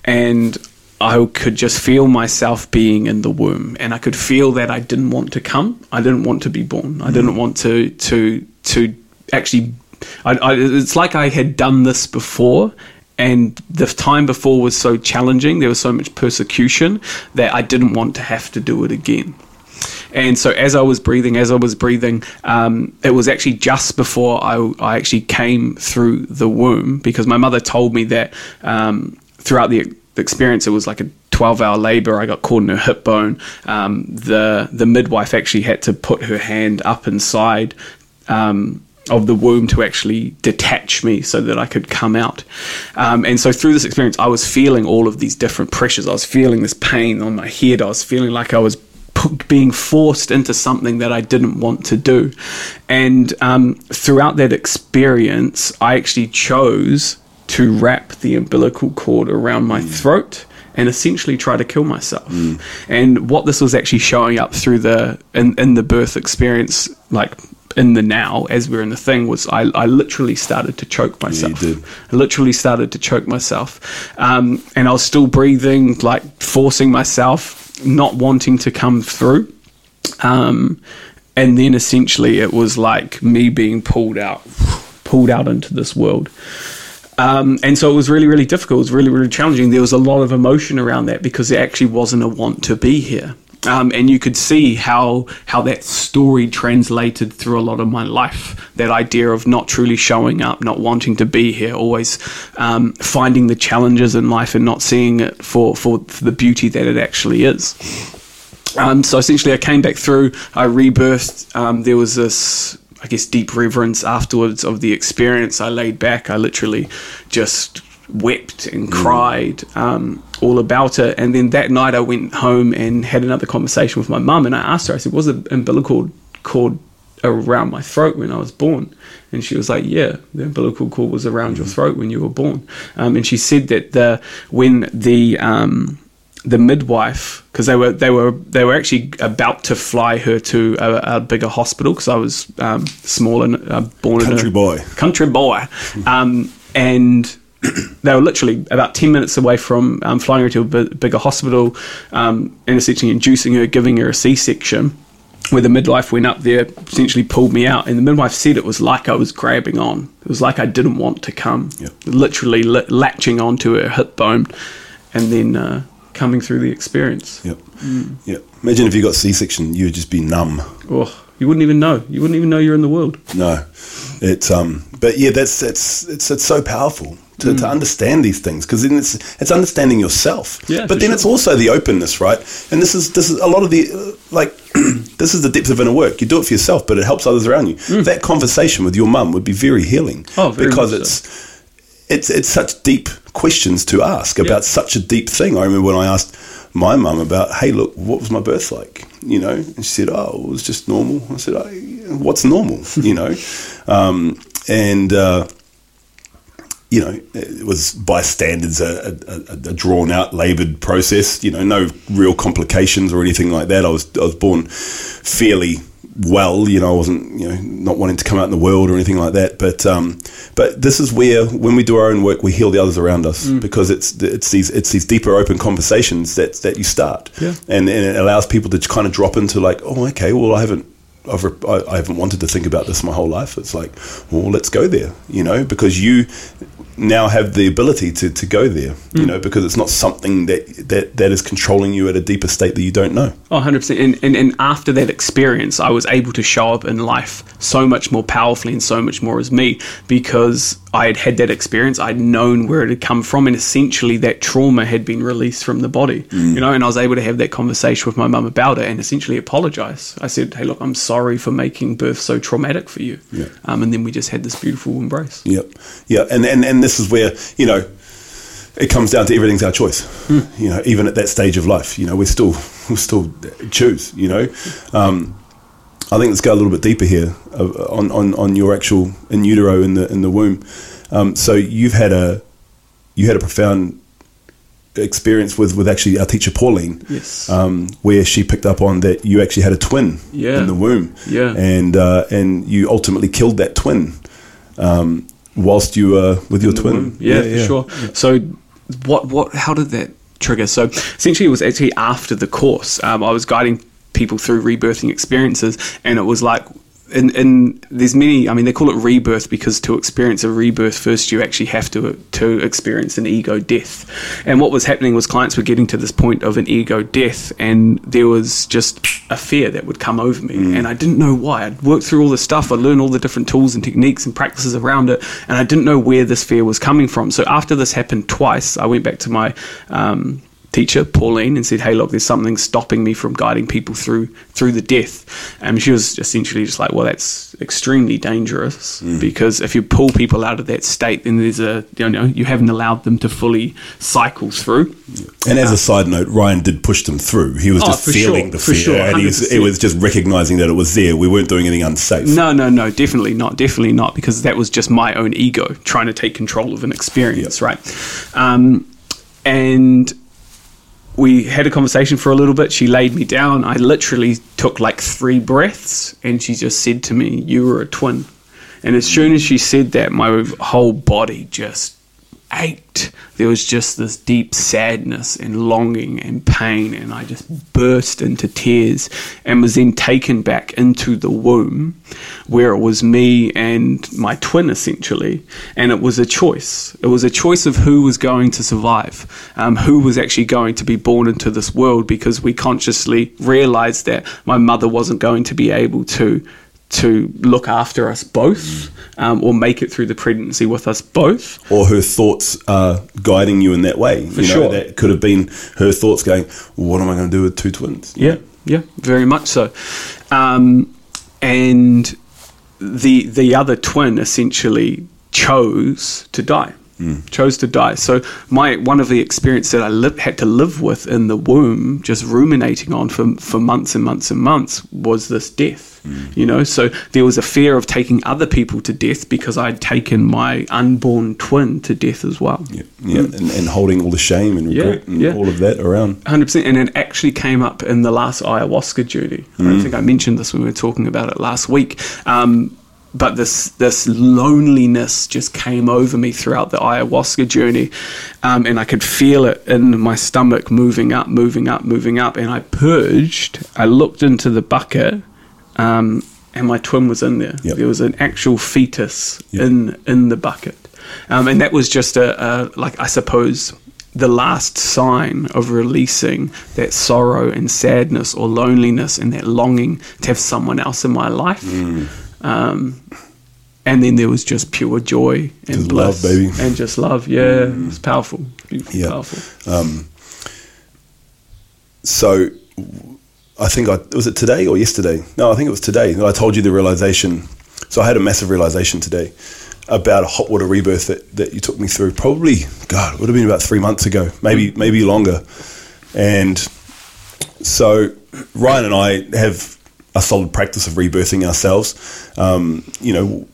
and I could just feel myself being in the womb, and I could feel that I didn't want to come. I didn't want to be born. I didn't want to to to actually. I, I, it's like I had done this before, and the time before was so challenging. There was so much persecution that I didn't want to have to do it again. And so, as I was breathing, as I was breathing, um, it was actually just before I, I actually came through the womb because my mother told me that um, throughout the the experience, it was like a 12 hour labor. I got caught in her hip bone. Um, the the midwife actually had to put her hand up inside. Um, of the womb to actually detach me so that I could come out. Um, and so through this experience, I was feeling all of these different pressures. I was feeling this pain on my head. I was feeling like I was being forced into something that I didn't want to do. And um, throughout that experience, I actually chose to wrap the umbilical cord around my throat and essentially try to kill myself. And what this was actually showing up through the in, in the birth experience, like in the now as we're in the thing, was I, I literally started to choke myself. did. I literally started to choke myself, um, and I was still breathing, like forcing myself, not wanting to come through. Um, and then essentially it was like me being pulled out, pulled out into this world. Um, and so it was really, really difficult. It was really, really challenging. There was a lot of emotion around that because there actually wasn't a want to be here. Um, and you could see how how that story translated through a lot of my life. That idea of not truly showing up, not wanting to be here, always um, finding the challenges in life and not seeing it for, for, for the beauty that it actually is. Um, so essentially, I came back through. I rebirthed. Um, there was this, I guess, deep reverence afterwards of the experience. I laid back. I literally just wept and cried um, all about it. And then that night, I went home and had another conversation with my mum. And I asked her. I said, "Was the umbilical cord around my throat when I was born?" And she was like, "Yeah, the umbilical cord was around your throat when you were born." Um, and she said that the when the um, the midwife because they were they were they were actually about to fly her to a, a bigger hospital because I was um, small and uh, born Country in a country boy. country boy, um, and they were literally about ten minutes away from um, flying her to a bigger hospital um, and essentially inducing her, giving her a C section. Where the midwife went up there, essentially pulled me out, and the midwife said it was like I was grabbing on. It was like I didn't want to come, Yep. literally li- latching onto her hip bone, and then uh, coming through the experience. Yep. Yep. Imagine if you got C-section, you would just be numb. Oh, you wouldn't even know. You wouldn't even know you're in the world. No, it's um. But yeah, that's that's it's it's so powerful to, to understand these things because then it's it's understanding yourself. Yeah, But then sure. it's also the openness, right? And this is this is a lot of the uh, like this is the depth of inner work. You do it for yourself, but it helps others around you. That conversation with your mum would be very healing. Mm. Oh, very because it's it's it's such deep questions to ask about such a deep thing. I remember when I asked my mum about, "Hey, look, what was my birth like?" You know, and she said, "Oh, it was just normal." I said, oh, "What's normal?" you know, um, and. Uh, you know, it was by standards a, a, a, a drawn out, laboured process. You know, no real complications or anything like that. I was I was born fairly well. You know, I wasn't you know not wanting to come out in the world or anything like that. But um, but this is where when we do our own work, we heal the others around us because it's it's these it's these deeper, open conversations that that you start, Yeah. and and it allows people to kind of drop into like, oh, okay, well, I haven't. I've, I, I haven't wanted to think about this my whole life. It's like, well, let's go there, you know, because you now have the ability to, to go there, you know, because it's not something that, that, that is controlling you at a deeper state that you don't know. Oh, 100%. And, and, and after that experience, I was able to show up in life so much more powerfully and so much more as me because I had had that experience. I'd known where it had come from, and essentially that trauma had been released from the body, you know, and I was able to have that conversation with my mum about it and essentially apologize. I said, hey, look, I'm sorry for making birth so traumatic for you. Yeah. Um, and then we just had this beautiful embrace. Yep. Yeah. And, and, and this is where, you know, it comes down to everything's our choice. You know, even at that stage of life, you know, we still, we still choose, you know. Um, I think let's go a little bit deeper here uh, on, on, on your actual in utero in the in the womb. Um, so you've had a you had a profound experience with, with actually our teacher Pauline, Yes. um, where she picked up on that you actually had a twin Yeah. in the womb, Yeah. and uh, and you ultimately killed that twin um, whilst you were with your twin. Yeah, for sure. So, what, what, how did that trigger? So, essentially, it was actually after the course. Um, I was guiding people through rebirthing experiences, and it was like, in, in there's many. I mean, they call it rebirth because to experience a rebirth, first you actually have to to experience an ego death. And what was happening was clients were getting to this point of an ego death, and there was just a fear that would come over me, and I didn't know why. I'd worked through all this stuff, I learned all the different tools and techniques and practices around it, and I didn't know where this fear was coming from. So after this happened twice, I went back to my um, teacher Pauline and said, "Hey, look, there's something stopping me from guiding people through through the death." And she was essentially just like, "Well, that's extremely dangerous because if you pull people out of that state, then there's a you know you haven't allowed them to fully cycle through." And as a side note, Ryan did push them through. He was Oh, just feeling sure, the fear, sure, and he was, it was just recognizing that it was there. We weren't doing anything unsafe. No, no, no, definitely not. Definitely not, because that was just my own ego trying to take control of an experience, right? Um, and we had a conversation for a little bit. She laid me down. I literally took like three breaths, and she just said to me, "You were a twin." And as soon as she said that, my whole body just ached. There was just this deep sadness and longing and pain, and I just burst into tears and was then taken back into the womb where it was me and my twin essentially. And it was a choice. It was a choice of who was going to survive, um, who was actually going to be born into this world because we consciously realized that my mother wasn't going to be able to to look after us both um, or make it through the pregnancy with us both. Or her thoughts are guiding you in that way. For you know, sure. That could have been her thoughts going, what am I going to do with two twins? Yeah, yeah, very much so. Um, and the the other twin essentially chose to die. Mm. Chose to die. So my one of the experience that I li- had to live with in the womb, just ruminating on for for months and months and months, was this death. Mm. You know, so there was a fear of taking other people to death because I'd taken my unborn twin to death as well. Yeah, yeah. And, and holding all the shame and Yeah, regret and yeah. all of that around. Hundred percent, and it actually came up in the last ayahuasca journey. I don't think I mentioned this when we were talking about it last week. Um, but this this loneliness just came over me throughout the ayahuasca journey, um, and I could feel it in my stomach moving up, moving up, moving up. And I purged. I looked into the bucket, um, and my twin was in there. Yep. There was an actual fetus Yep. in in the bucket, um, and that was just a, a like I suppose the last sign of releasing that sorrow and sadness or loneliness and that longing to have someone else in my life. Mm. Um, and then there was just pure joy and Just bliss love, baby. and just love. Yeah, it's powerful, beautiful, Yeah. powerful. Um, so I think I was it today or yesterday? No, I think it was today that I told you the realization. So I had a massive realization today about a hot water rebirth that, that you took me through. Probably, God, it would have been about three months ago, maybe maybe longer. And so Ryan and I have a solid practice of rebirthing ourselves. Um, you know,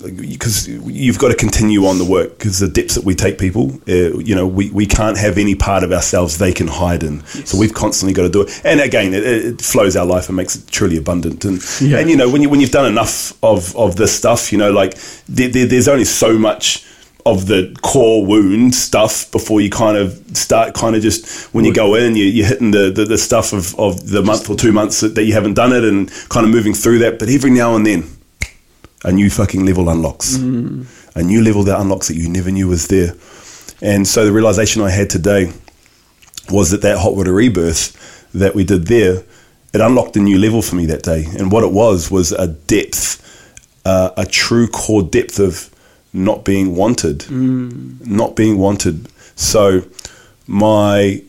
because you've got to continue on the work because the depths that we take people, uh, you know, we, we can't have any part of ourselves they can hide in. So we've constantly got to do it. And again, it, it flows our life and makes it truly abundant. And Yeah. and you know, when you when you've done enough of of this stuff, you know, like there, there, there's only so much of the core wound stuff before you kind of start kind of just when you go in you, you're hitting the, the, the stuff of, of the month or two months that, that you haven't done it and kind of moving through that but every now and then a new fucking level unlocks. A new level that unlocks that you never knew was there. And so the realization I had today was that that hot water rebirth that we did there, it unlocked a new level for me that day. And what it was was a depth, uh, a true core depth of not being wanted, not being wanted. So my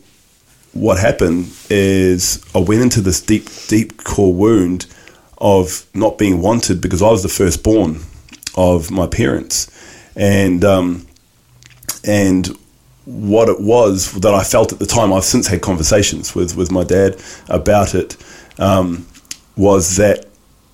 what happened is I went into this deep, deep core wound of not being wanted because I was the firstborn of my parents, and um, and what it was that I felt at the time. I've since had conversations with with my dad about it. Um, was that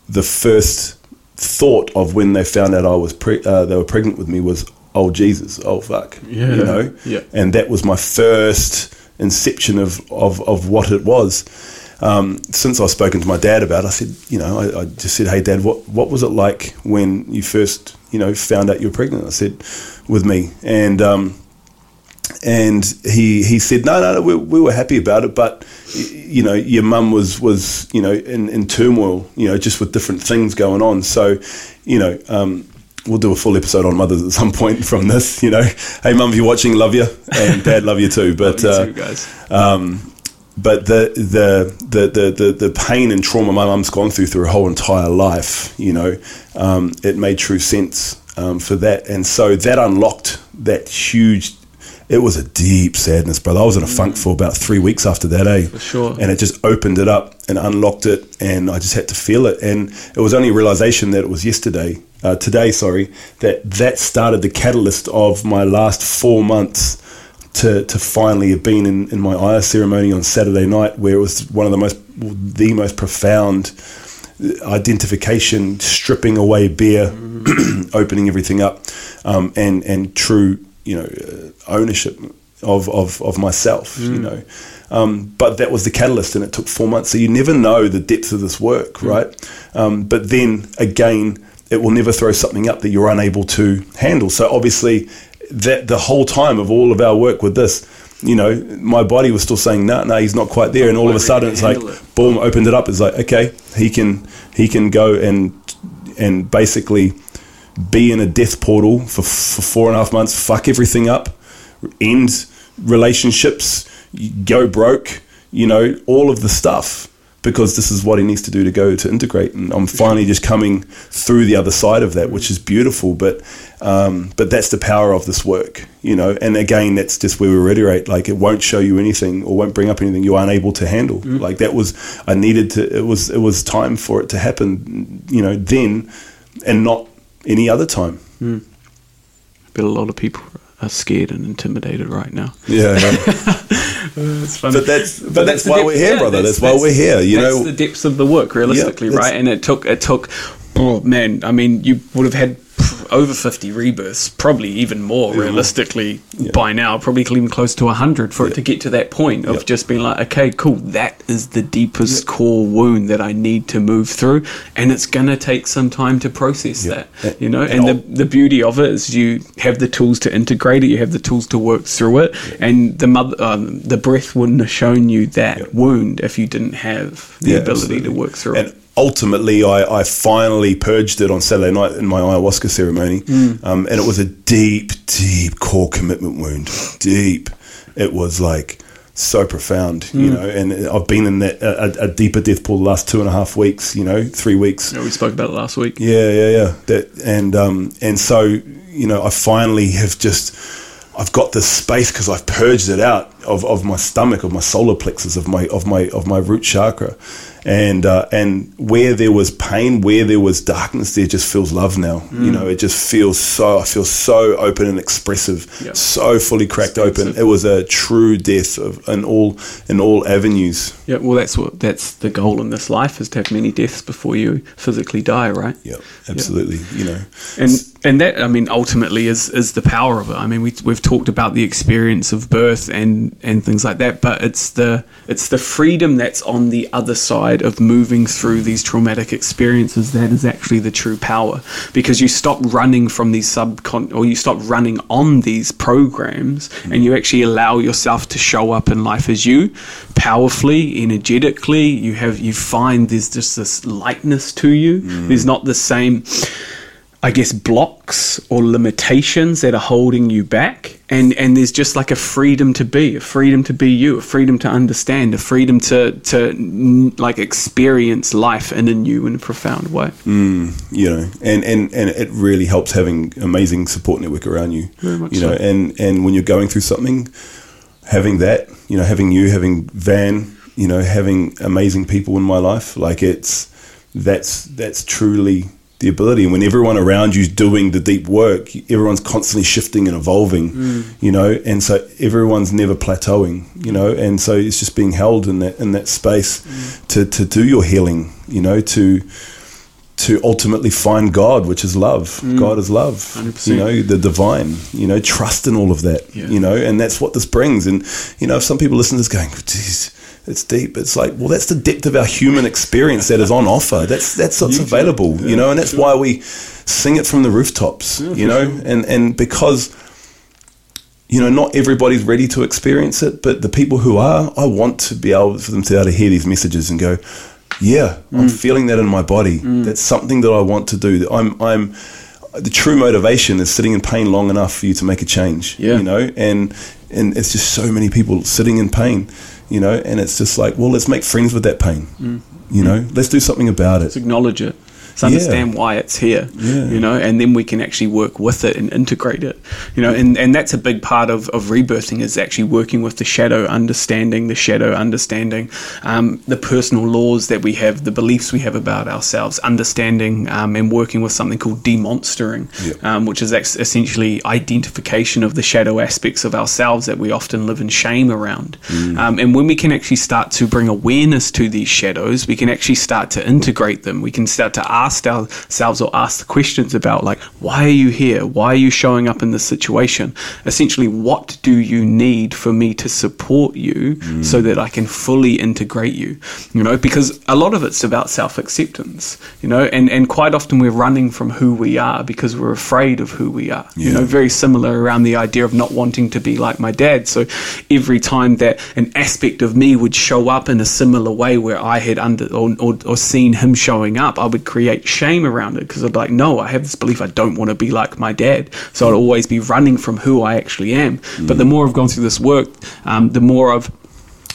the first thought of when they found out I was pre- uh, they were pregnant with me was oh Jesus oh fuck Yeah. you know Yeah. and that was my first inception of, of, of what it was. Um, since I've spoken to my dad about it, I said, you know, I, I just said, hey, dad, what, what was it like when you first, you know, found out you were pregnant? I said, with me. And, um, and he, he said, no, no, no, we, we were happy about it, but, you know, your mum was, was, you know, in, in turmoil, you know, just with different things going on. So, you know, um, we'll do a full episode on mothers at some point from this. You know, hey mum, if you're watching, love you, and dad, love you too. But You uh, too, guys. um, but the, the the the the the pain and trauma my mum's gone through through her whole entire life, you know, um, it made true sense um, for that, and so that unlocked that huge. It was a deep sadness, brother. I was in a funk for about three weeks after that, eh? For sure. And it just opened it up and unlocked it, and I just had to feel it. And it was only a realization that it was yesterday, uh, today, sorry, that that started the catalyst of my last four months to, to finally have been in, in my Aya ceremony on Saturday night, where it was one of the most, the most profound identification, stripping away beer, opening everything up, um, and and true, you know, uh, ownership of, of, of myself, you know. Um, but that was the catalyst, and it took four months. So you never know the depth of this work, right? Um, but then again, it will never throw something up that you're unable to handle. So obviously, that the whole time of all of our work with this, you know, my body was still saying, "No, nah, no, nah, he's not quite there." And all of a sudden, it's like, it. boom, opened it up. It's like, okay, he can he can go and and basically be in a death portal for, for four and a half months, fuck everything up, end relationships, go broke, you know, all of the stuff because this is what he needs to do to go to integrate. And I'm finally just coming through the other side of that, which is beautiful. But um, but that's the power of this work, you know. And again, that's just where we reiterate: like it won't show you anything or won't bring up anything you aren't able to handle. Mm. Like that was I needed to. It was it was time for it to happen, you know. Then and not any other time. Mm. But a lot of people are scared and intimidated right now. Yeah, yeah. it's funny. But that's but, but that's, that's why depth, we're here, yeah, brother. That's, that's, why we're here. You know, the depths of the work, realistically, yeah, right? And it took it took. Oh man, I mean, you would have had over 50 rebirths, probably even more yeah. realistically yeah. by now, probably even close to 100 for yeah. it to get to that point of just being like, okay, cool, that is the deepest core wound that I need to move through. And it's going to take some time to process that, you know? And, and the, the beauty of it is you have the tools to integrate it, you have the tools to work through it. And the mother, um, the breath wouldn't have shown you that wound if you didn't have the ability absolutely. to work through and it ultimately, I, I, finally purged it on Saturday night in my ayahuasca ceremony, mm. um, and it was a deep, deep core commitment wound. Deep. It was like so profound, mm. you know. And I've been in that a, a, deeper death pool the last two and a half weeks, you know, three weeks. Yeah, we spoke about it last week. Yeah, yeah, yeah. That and um and so you know, I finally have just. I've got this space because I've purged it out of, of my stomach, of my solar plexus, of my of my of my root chakra, and uh, and where there was pain, where there was darkness, there just feels love now. Mm. You know, it just feels so. I feel so open and expressive, yep. so fully cracked open. It was a true death of in all in all avenues. Yeah, well, that's what that's the goal in this life is to have many deaths before you physically die, right? Yeah, absolutely. Yep. You know, and and that I mean ultimately is is the power of it. I mean, we we've talked about the experience of birth and and things like that, but it's the it's the freedom that's on the other side of moving through these traumatic experiences that is actually the true power because you stop running from these subcon or you stop running on these programs mm. and you actually allow yourself to show up in life as you powerfully energetically you have you find there's just this lightness to you mm. there's not the same I guess blocks or limitations that are holding you back and and there's just like a freedom to be a freedom to be you a freedom to understand a freedom to to like experience life in a new and profound way mm, you know and and and it really helps having amazing support network around you Very much you so. know and and when you're going through something having that you know having you having van you know having amazing people in my life like it's that's that's truly the ability. And when everyone around you is doing the deep work, everyone's constantly shifting and evolving, mm. you know, and so everyone's never plateauing, you know, and so it's just being held in that in that space mm. to, to do your healing, you know, to to ultimately find God, which is love. Mm. God is love. 100%. You know, the divine. You know, trust in all of that. Yeah. You know, and that's what this brings. And you know, if some people listen to this going, "Geez, it's deep. It's like, well, that's the depth of our human experience that is on offer. That's that's what's available, yeah, you know, and that's sure. why we sing it from the rooftops, yeah, you know, sure. and and because you know not everybody's ready to experience it, but the people who are, I want to be able for them to be able to hear these messages and go, yeah, mm. I'm feeling that in my body. Mm. That's something that I want to do. I'm I'm the true motivation is sitting in pain long enough for you to make a change. Yeah. You know, and and it's just so many people sitting in pain you know, and it's just like, well, let's make friends with that pain. Mm. You know, mm. let's do something about it. Let's acknowledge it to understand yeah. why it's here, yeah. you know, and then we can actually work with it and integrate it, you know, and, and that's a big part of, of rebirthing is actually working with the shadow, understanding the shadow, understanding um, the personal laws that we have, the beliefs we have about ourselves, understanding um, and working with something called demonstering, yeah. um, which is ex- essentially identification of the shadow aspects of ourselves that we often live in shame around. Mm. Um, and when we can actually start to bring awareness to these shadows, we can actually start to integrate them. We can start to ask asked ourselves or asked the questions about like why are you here? Why are you showing up in this situation? Essentially what do you need for me to support you mm. so that i can fully integrate you? You know because a lot of it's about self-acceptance you know and and quite often we're running from who we are because we're afraid of who we are. Yeah. you know very similar around the idea of not wanting to be like my dad. So every time that an aspect of me would show up in a similar way where i had under or, or, or seen him showing up i would create shame around it because i'd be like no i have this belief i don't want to be like my dad so i'd always be running from who i actually am mm. but the more i've gone through this work um, the more i've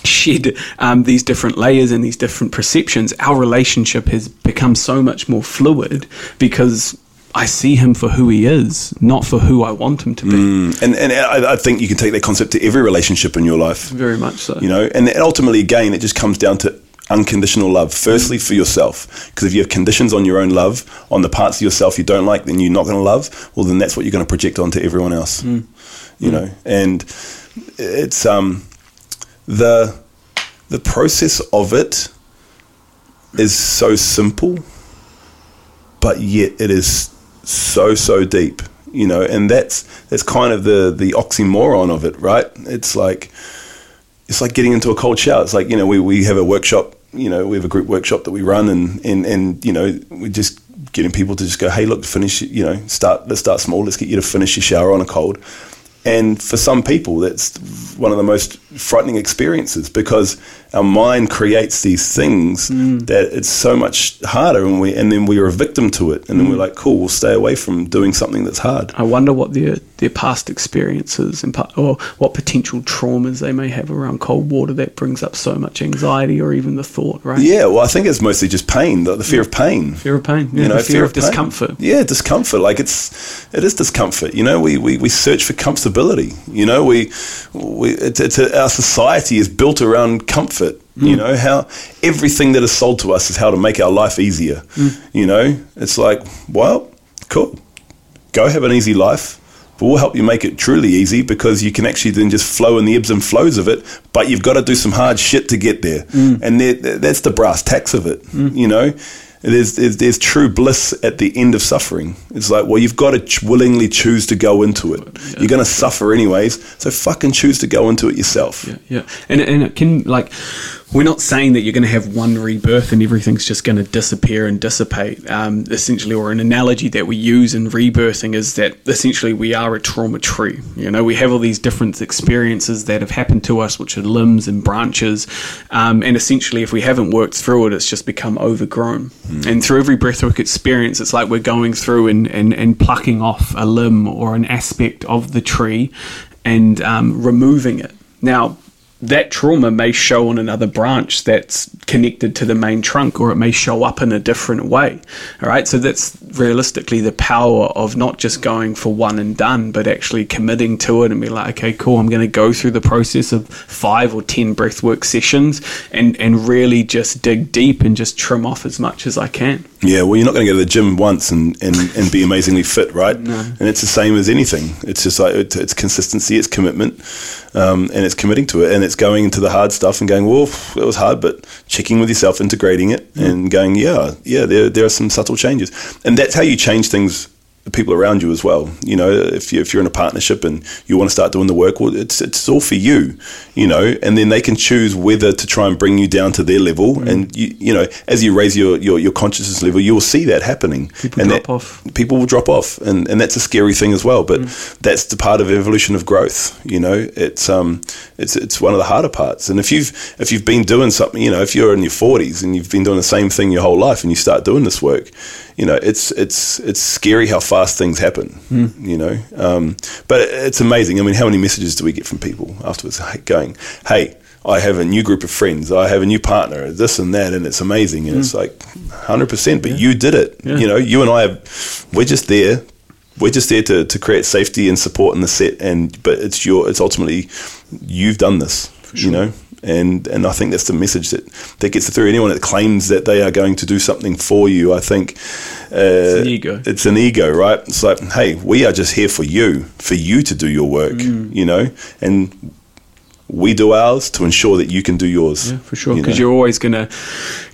shed um, these different layers and these different perceptions, our relationship has become so much more fluid because I see him for who he is, not for who I want him to be. Mm. And and I, I, think you can take that concept to every relationship in your life. Very much so. You know, and ultimately, again, it just comes down to unconditional love. Firstly, for yourself, because if you have conditions on your own love, on the parts of yourself you don't like, then you're not going to love. Well, then that's what you're going to project onto everyone else. Mm. You mm. know, and it's um the the process of it is so simple, but yet it is so so deep, you know, and that's that's kind of the the oxymoron of it, right? It's like it's like getting into a cold shower. It's like you know we we have a workshop, you know, we have a group workshop that we run, and and and you know we're just getting people to just go, hey, look, finish, you know, start let's start small. Let's get you to finish your shower on a cold and for some people, that's one of the most frightening experiences because our mind creates these things mm. that it's so much harder, and we and then we are a victim to it, and mm. then we're like, cool, we'll stay away from doing something that's hard. I wonder what their their past experiences and or what potential traumas they may have around cold water that brings up so much anxiety or even the thought, right? Yeah, well, I think it's mostly just pain, the, the fear of pain, fear of pain, yeah, you know, fear, fear, of, of discomfort. Yeah, discomfort. Like it's it is discomfort. You know, we we, we search for comfortability. You know, we, we it's, it's a, our society is built around comfort. Mm. You know how everything that is sold to us is how to make our life easier. Mm. You know, it's like, well, cool, go have an easy life. But we'll help you make it truly easy because you can actually then just flow in the ebbs and flows of it. But you've got to do some hard shit to get there, mm. and that's the brass tacks of it. Mm. You know there's, there's, there's true bliss at the end of suffering. It's like, well, you've got to ch- willingly choose to go into it. Yeah. You're going to suffer anyways, so fucking choose to go into it yourself. Yeah, yeah. And and it can like we're not saying that you're going to have one rebirth and everything's just going to disappear and dissipate. Um, essentially, or an analogy that we use in rebirthing is that essentially we are a trauma tree. You know, we have all these different experiences that have happened to us, which are limbs and branches, um, and essentially, if we haven't worked through it, it's just become overgrown. Mm. And through every breathwork experience, it's like we're going through and, and, and plucking off a limb or an aspect of the tree and um, removing it. Now, that trauma may show on another branch that's connected to the main trunk or it may show up in a different way all right so that's realistically the power of not just going for one and done but actually committing to it and be like okay cool i'm going to go through the process of five or ten breathwork sessions and and really just dig deep and just trim off as much as i can yeah, well, you're not going to go to the gym once and, and, and be amazingly fit, right? No. And it's the same as anything. It's just like it's, it's consistency, it's commitment, um, and it's committing to it, and it's going into the hard stuff and going, well, it was hard, but checking with yourself, integrating it, mm. and going, yeah, yeah, there, there are some subtle changes, and that's how you change things the people around you as well. You know, if, you, if you're in a partnership and you want to start doing the work, well, it's, it's all for you, you know, and then they can choose whether to try and bring you down to their level. Mm. And, you, you know, as you raise your, your, your consciousness level, you will see that happening. People and drop that, off. People will drop off. And, and that's a scary thing as well. But mm. that's the part of evolution of growth. You know, it's, um, it's, it's one of the harder parts. And if you've, if you've been doing something, you know, if you're in your 40s and you've been doing the same thing your whole life and you start doing this work, you know, it's it's it's scary how fast things happen. Mm. You know, um, but it's amazing. I mean, how many messages do we get from people afterwards going, "Hey, I have a new group of friends. I have a new partner. This and that, and it's amazing." And mm. it's like hundred percent. But yeah. you did it. Yeah. You know, you and I have. We're just there. We're just there to, to create safety and support in the set. And but it's your. It's ultimately you've done this. Sure. You know and and I think that's the message that that gets through. Anyone that claims that they are going to do something for you, I think uh, it's an ego. It's an ego, right? It's like, hey, we are just here for you, for you to do your work, mm. you know, and we do ours to ensure that you can do yours. Yeah, for sure. Because you are always going to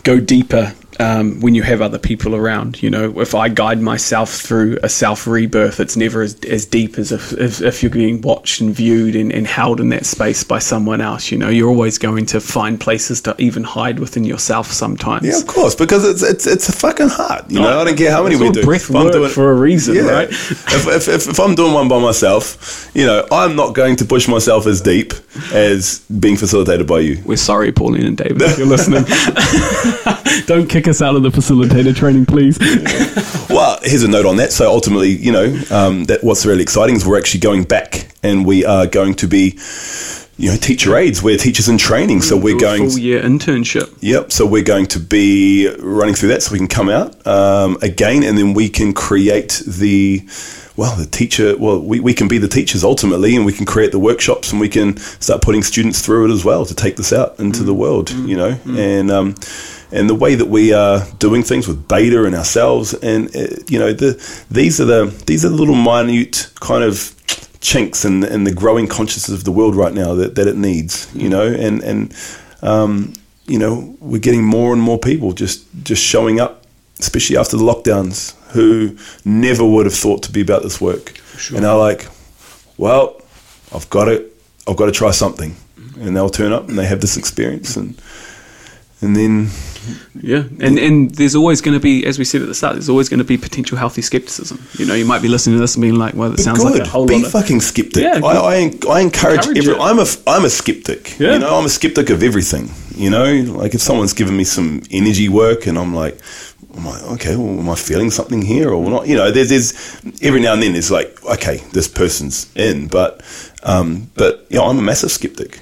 go deeper um, when you have other people around. You know, if I guide myself through a self rebirth, it's never as, as deep as if, if, if you're being watched and viewed and, and held in that space by someone else. You know, you're always going to find places to even hide within yourself sometimes. Yeah, of course, because it's it's it's a fucking hard. You know, I don't care how many we do. breath work doing- for a reason, right? if, if, if, if I'm doing one by myself, you know, I'm not going to push myself as deep as being facilitated by you. We're sorry, Pauline and David, if you're listening. Don't kick us out of the facilitator training, please. Well, here's a note on that. So ultimately, you know, um, that what's really exciting is we're actually going back and we are going to be, you know, teacher aides. We're teachers in training, so we're going. full year internship. Yep. So we're going to be running through that so we can come out um, again and then we can create the, well, the teacher, well, we, we can be the teachers ultimately and we can create the workshops and we can start putting students through it as well to take this out into the world, you know, and, um, and the way that we are doing things with Bader and ourselves and, uh, you know, the, these are the, these are the little minute kind of chinks in, in the growing consciousness of the world right now that, that it needs, you know, and, and, um, you know, we're getting more and more people just, just showing up, especially after the lockdowns, who never would have thought to be about this work. sure. And they're like, well, I've got to, I've got to try something. And they'll turn up and they have this experience and, and then, Yeah, and and there's always going to be, as we said at the start, there's always going to be potential healthy skepticism. You know, you might be listening to this and being like, "Well, that sounds good. like a whole Be lot." Of, fucking skeptic. Yeah, I, I, I encourage, Encourage every. it. I'm a I'm a skeptic. Yeah. You know, I'm a skeptic of everything. You know, like if someone's given me some energy work and I'm like, am I okay? Well, am I feeling something here or not? You know, there's, there's every now and then there's like, okay, this person's in, but um, but you know, I'm a massive skeptic.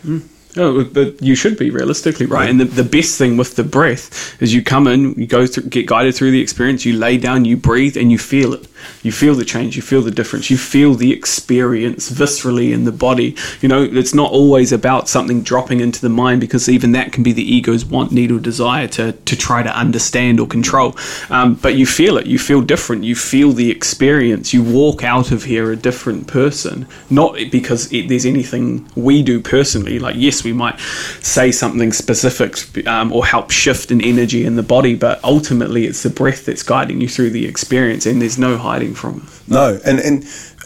No, but you should be realistically right. And the, the best thing with the breath is you come in, you go through, get guided through the experience, you lay down, you breathe, and you feel it. You feel the change, you feel the difference, you feel the experience viscerally in the body. You know, it's not always about something dropping into the mind because even that can be the ego's want, need, or desire to, to try to understand or control. Um, but you feel it, you feel different, you feel the experience, you walk out of here a different person. Not because it, there's anything we do personally, like, yes, we might say something specific um, or help shift an energy in the body, but ultimately it's the breath that's guiding you through the experience, and there's no hiding from it. No, and and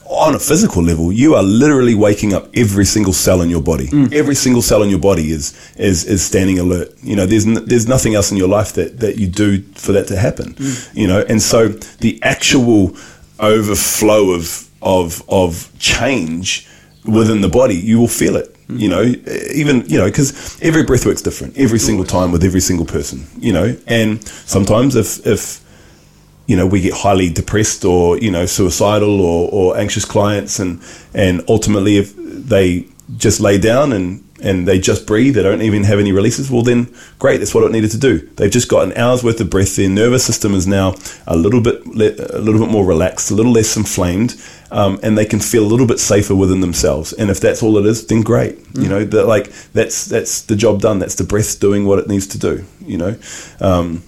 on a physical level, you are literally waking up every single cell in your body. Mm. Every single cell in your body is is is standing alert. You know, there's n- there's nothing else in your life that that you do for that to happen. Mm. You know, and so the actual overflow of of of change within the body, you will feel it. Mm. You know, even you know, because every breath works different every single time with every single person. You know, and sometimes if if you know we get highly depressed or you know suicidal or, or anxious clients and and ultimately if they just lay down and and they just breathe they don't even have any releases well then great that's what it needed to do. They've just got an hour's worth of breath their nervous system is now a little bit le- a little bit more relaxed a little less inflamed um, and they can feel a little bit safer within themselves. And if that's all it is then great. You know that like that's that's the job done that's the breath doing what it needs to do you know? Um,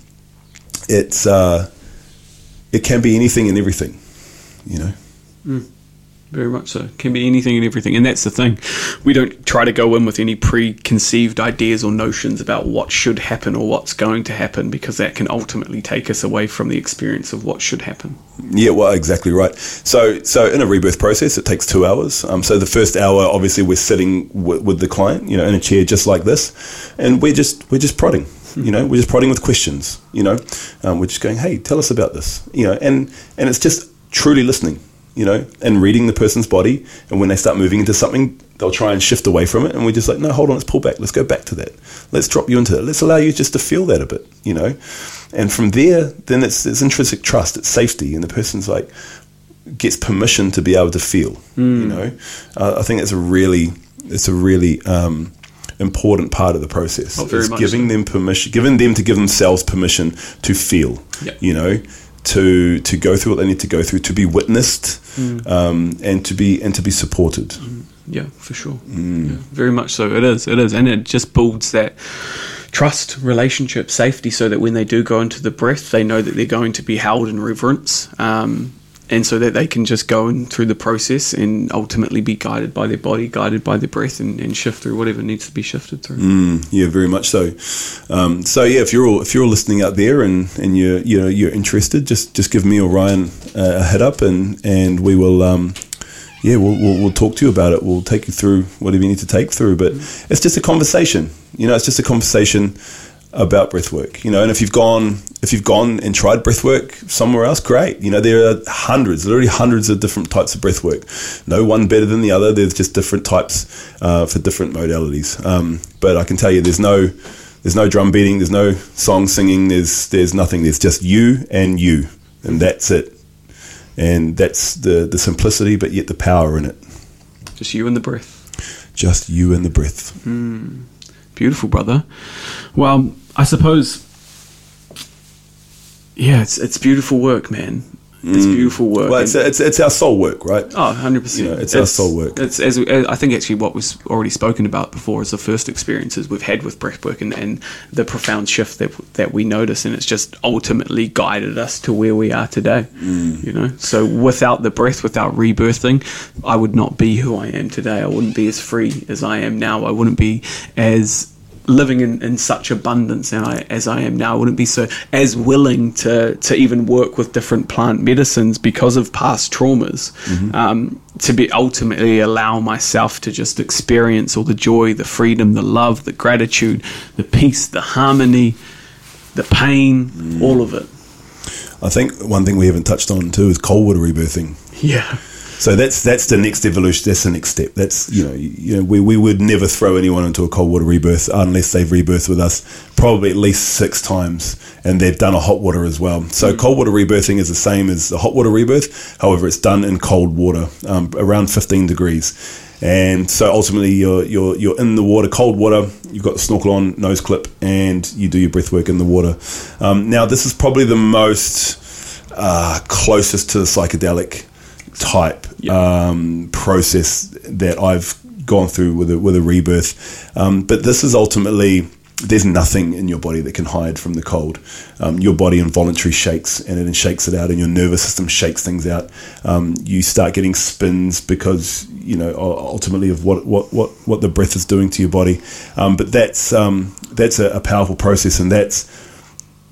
it's uh it can be anything and everything, you know. Very much so. Can be anything and everything. And that's the thing. We don't try to go in with any preconceived ideas or notions about what should happen or what's going to happen because that can ultimately take us away from the experience of what should happen. Yeah, well, exactly right. So, so in a rebirth process, it takes two hours. Um, so the first hour, obviously, we're sitting w- with the client, you know, in a chair just like this, and we're just we're just prodding. You know, we're just prodding with questions. You know, um, we're just going, "Hey, tell us about this." You know, and and it's just truly listening. You know, and reading the person's body, and when they start moving into something, they'll try and shift away from it, and we're just like, "No, hold on, let's pull back. Let's go back to that. Let's drop you into it. Let's allow you just to feel that a bit." You know, and from there, then it's it's intrinsic trust, it's safety, and the person's like gets permission to be able to feel. You know, uh, I think it's a really it's a really um, important part of the process. Oh, It's giving so. them permission, giving them to give themselves permission to feel. Yep. You know, to to go through what they need to go through, to be witnessed, Hmm. um, and to be and to be supported. Yeah, for sure. Yeah, very much so. It is. It is. And it just builds that trust, relationship, safety so that when they do go into the breath, they know that they're going to be held in reverence. Um, and so that they can just go in through the process and ultimately be guided by their body, guided by their breath, and, and shift through whatever needs to be shifted through. Mm, yeah, very much so. Um, so yeah, if you're all if you're all listening out there and, and you're you know you're interested, just just give me or Ryan uh, a head up and and we will. Um, yeah, we'll, we'll, we'll talk to you about it. We'll take you through whatever you need to take through. But it's just a conversation. You know, it's just a conversation about breathwork. You know, and if you've gone if you've gone and tried breathwork somewhere else, great. You know, there are hundreds, literally hundreds of different types of breathwork. No one better than the other. There's just different types uh, for different modalities. Um, but I can tell you, there's no there's no drum beating, there's no song singing, there's there's nothing. There's just you and you, and that's it. And that's the the simplicity, but yet the power in it. Just you and the breath. Just you and the breath. Beautiful, brother. Well, I suppose, yeah, it's it's beautiful work, man. It's beautiful work. Well, it's, it's, it's our soul work, right? Oh, 100%. You know, it's our soul work. It's, as, as I think actually what was already spoken about before is the first experiences we've had with breathwork and, and the profound shift that, that we notice. And it's just ultimately guided us to where we are today. Mm. You know, so without the breath, without rebirthing, I would not be who I am today. I wouldn't be as free as I am now. I wouldn't be as living in, in such abundance and I, as I am now. I wouldn't be so as willing to, to even work with different plant medicines because of past traumas. Um, to be ultimately allow myself to just experience all the joy, the freedom, the love, the gratitude, the peace, the harmony, the pain, all of it. I think one thing we haven't touched on too is cold water rebirthing. Yeah. So that's that's the next evolution. That's the next step. That's you know you know we, we would never throw anyone into a cold water rebirth unless they've rebirthed with us probably at least six times and they've done a hot water as well. So cold water rebirthing is the same as the hot water rebirth. However, it's done in cold water um, around 15 degrees. And so ultimately, you're, you're you're in the water, cold water. You've got the snorkel on, nose clip, and you do your breath work in the water. Um, now, this is probably the most uh, closest to the psychedelic type um, process that I've gone through with a, with a rebirth. Um, but this is ultimately there's nothing in your body that can hide from the cold. Um, your body involuntarily shakes and it shakes it out, and your nervous system shakes things out. Um, you start getting spins because you know ultimately of what what what, what the breath is doing to your body. Um, but that's um, that's a, a powerful process, and that's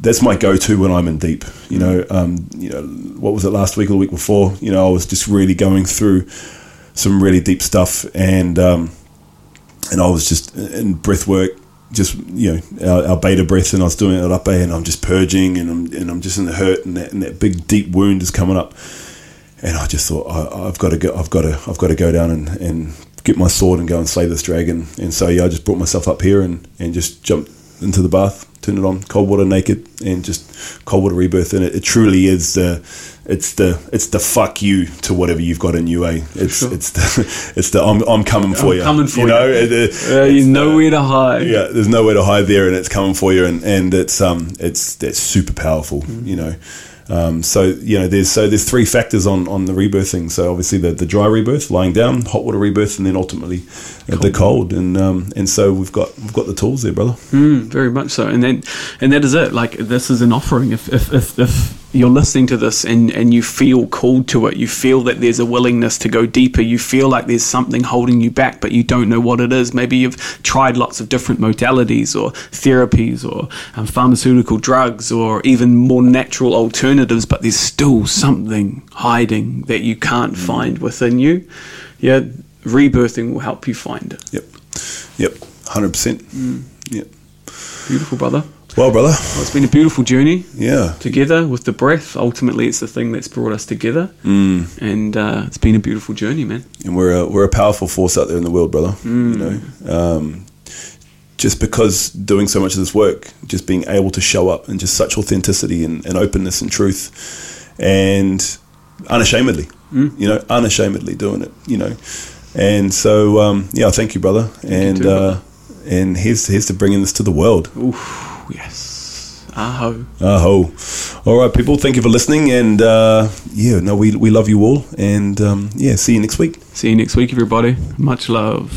that's my go-to when I'm in deep. You know, um, you know, what was it last week or the week before? You know, I was just really going through some really deep stuff, and um, and I was just in breath work, just you know, our, our Bader breath, and I was doing it up and I'm just purging, and I'm and I'm just in the hurt, and that, and that big deep wound is coming up, and I just thought I, I've got to go, I've got to, I've got to go down and, and get my sword and go and slay this dragon, and so yeah, I just brought myself up here and and just jumped into the bath, turn it on, cold water naked, and just cold water rebirth. And it, it truly is the, it's the, it's the fuck you to whatever you've got in you. Eh? It's, sure. it's the, it's the, I'm, I'm coming for you. coming for you. you. know, it- Uh, you the- to hide. yeah, there's nowhere to hide there, and it's coming for you, and, and it's um it's that's super powerful, Mm-hmm. you know. Um, so you know, there's so there's three factors on on the rebirthing. So obviously the, the dry rebirth, lying down, hot water rebirth, and then ultimately uh, the cold. And um, and so we've got we've got the tools there, brother. Mm, very much so, and then, and that is it. Like this is an offering. If if if, if you're listening to this and and you feel called to it, you feel that there's a willingness to go deeper. You feel like there's something holding you back, but you don't know what it is. Maybe you've tried lots of different modalities or therapies or um, pharmaceutical drugs or even more natural alternatives, but there's still something hiding that you can't find within you. Yeah, rebirthing will help you find it. Yep, yep, hundred percent. Mm. Yep. Beautiful, brother. Well, brother, Well, it's been a beautiful journey yeah, together with the breath. Ultimately, it's the thing that's brought us together, Mm. and uh, it's been a beautiful journey, man. and we're a, we're a powerful force out there in the world, brother. Mm. You know, um, just because doing so much of this work, just being able to show up and just such authenticity and, and openness and truth, and unashamedly, Mm. you know, unashamedly doing it, you know, and so um, yeah, thank you, brother, and too, uh, and here's here's to bringing this to the world. Oof, yes. Aho. Aho. All right, people, thank you for listening, and uh, yeah, no, we we love you all, and um, yeah, see you next week. See you next week, everybody. Much love.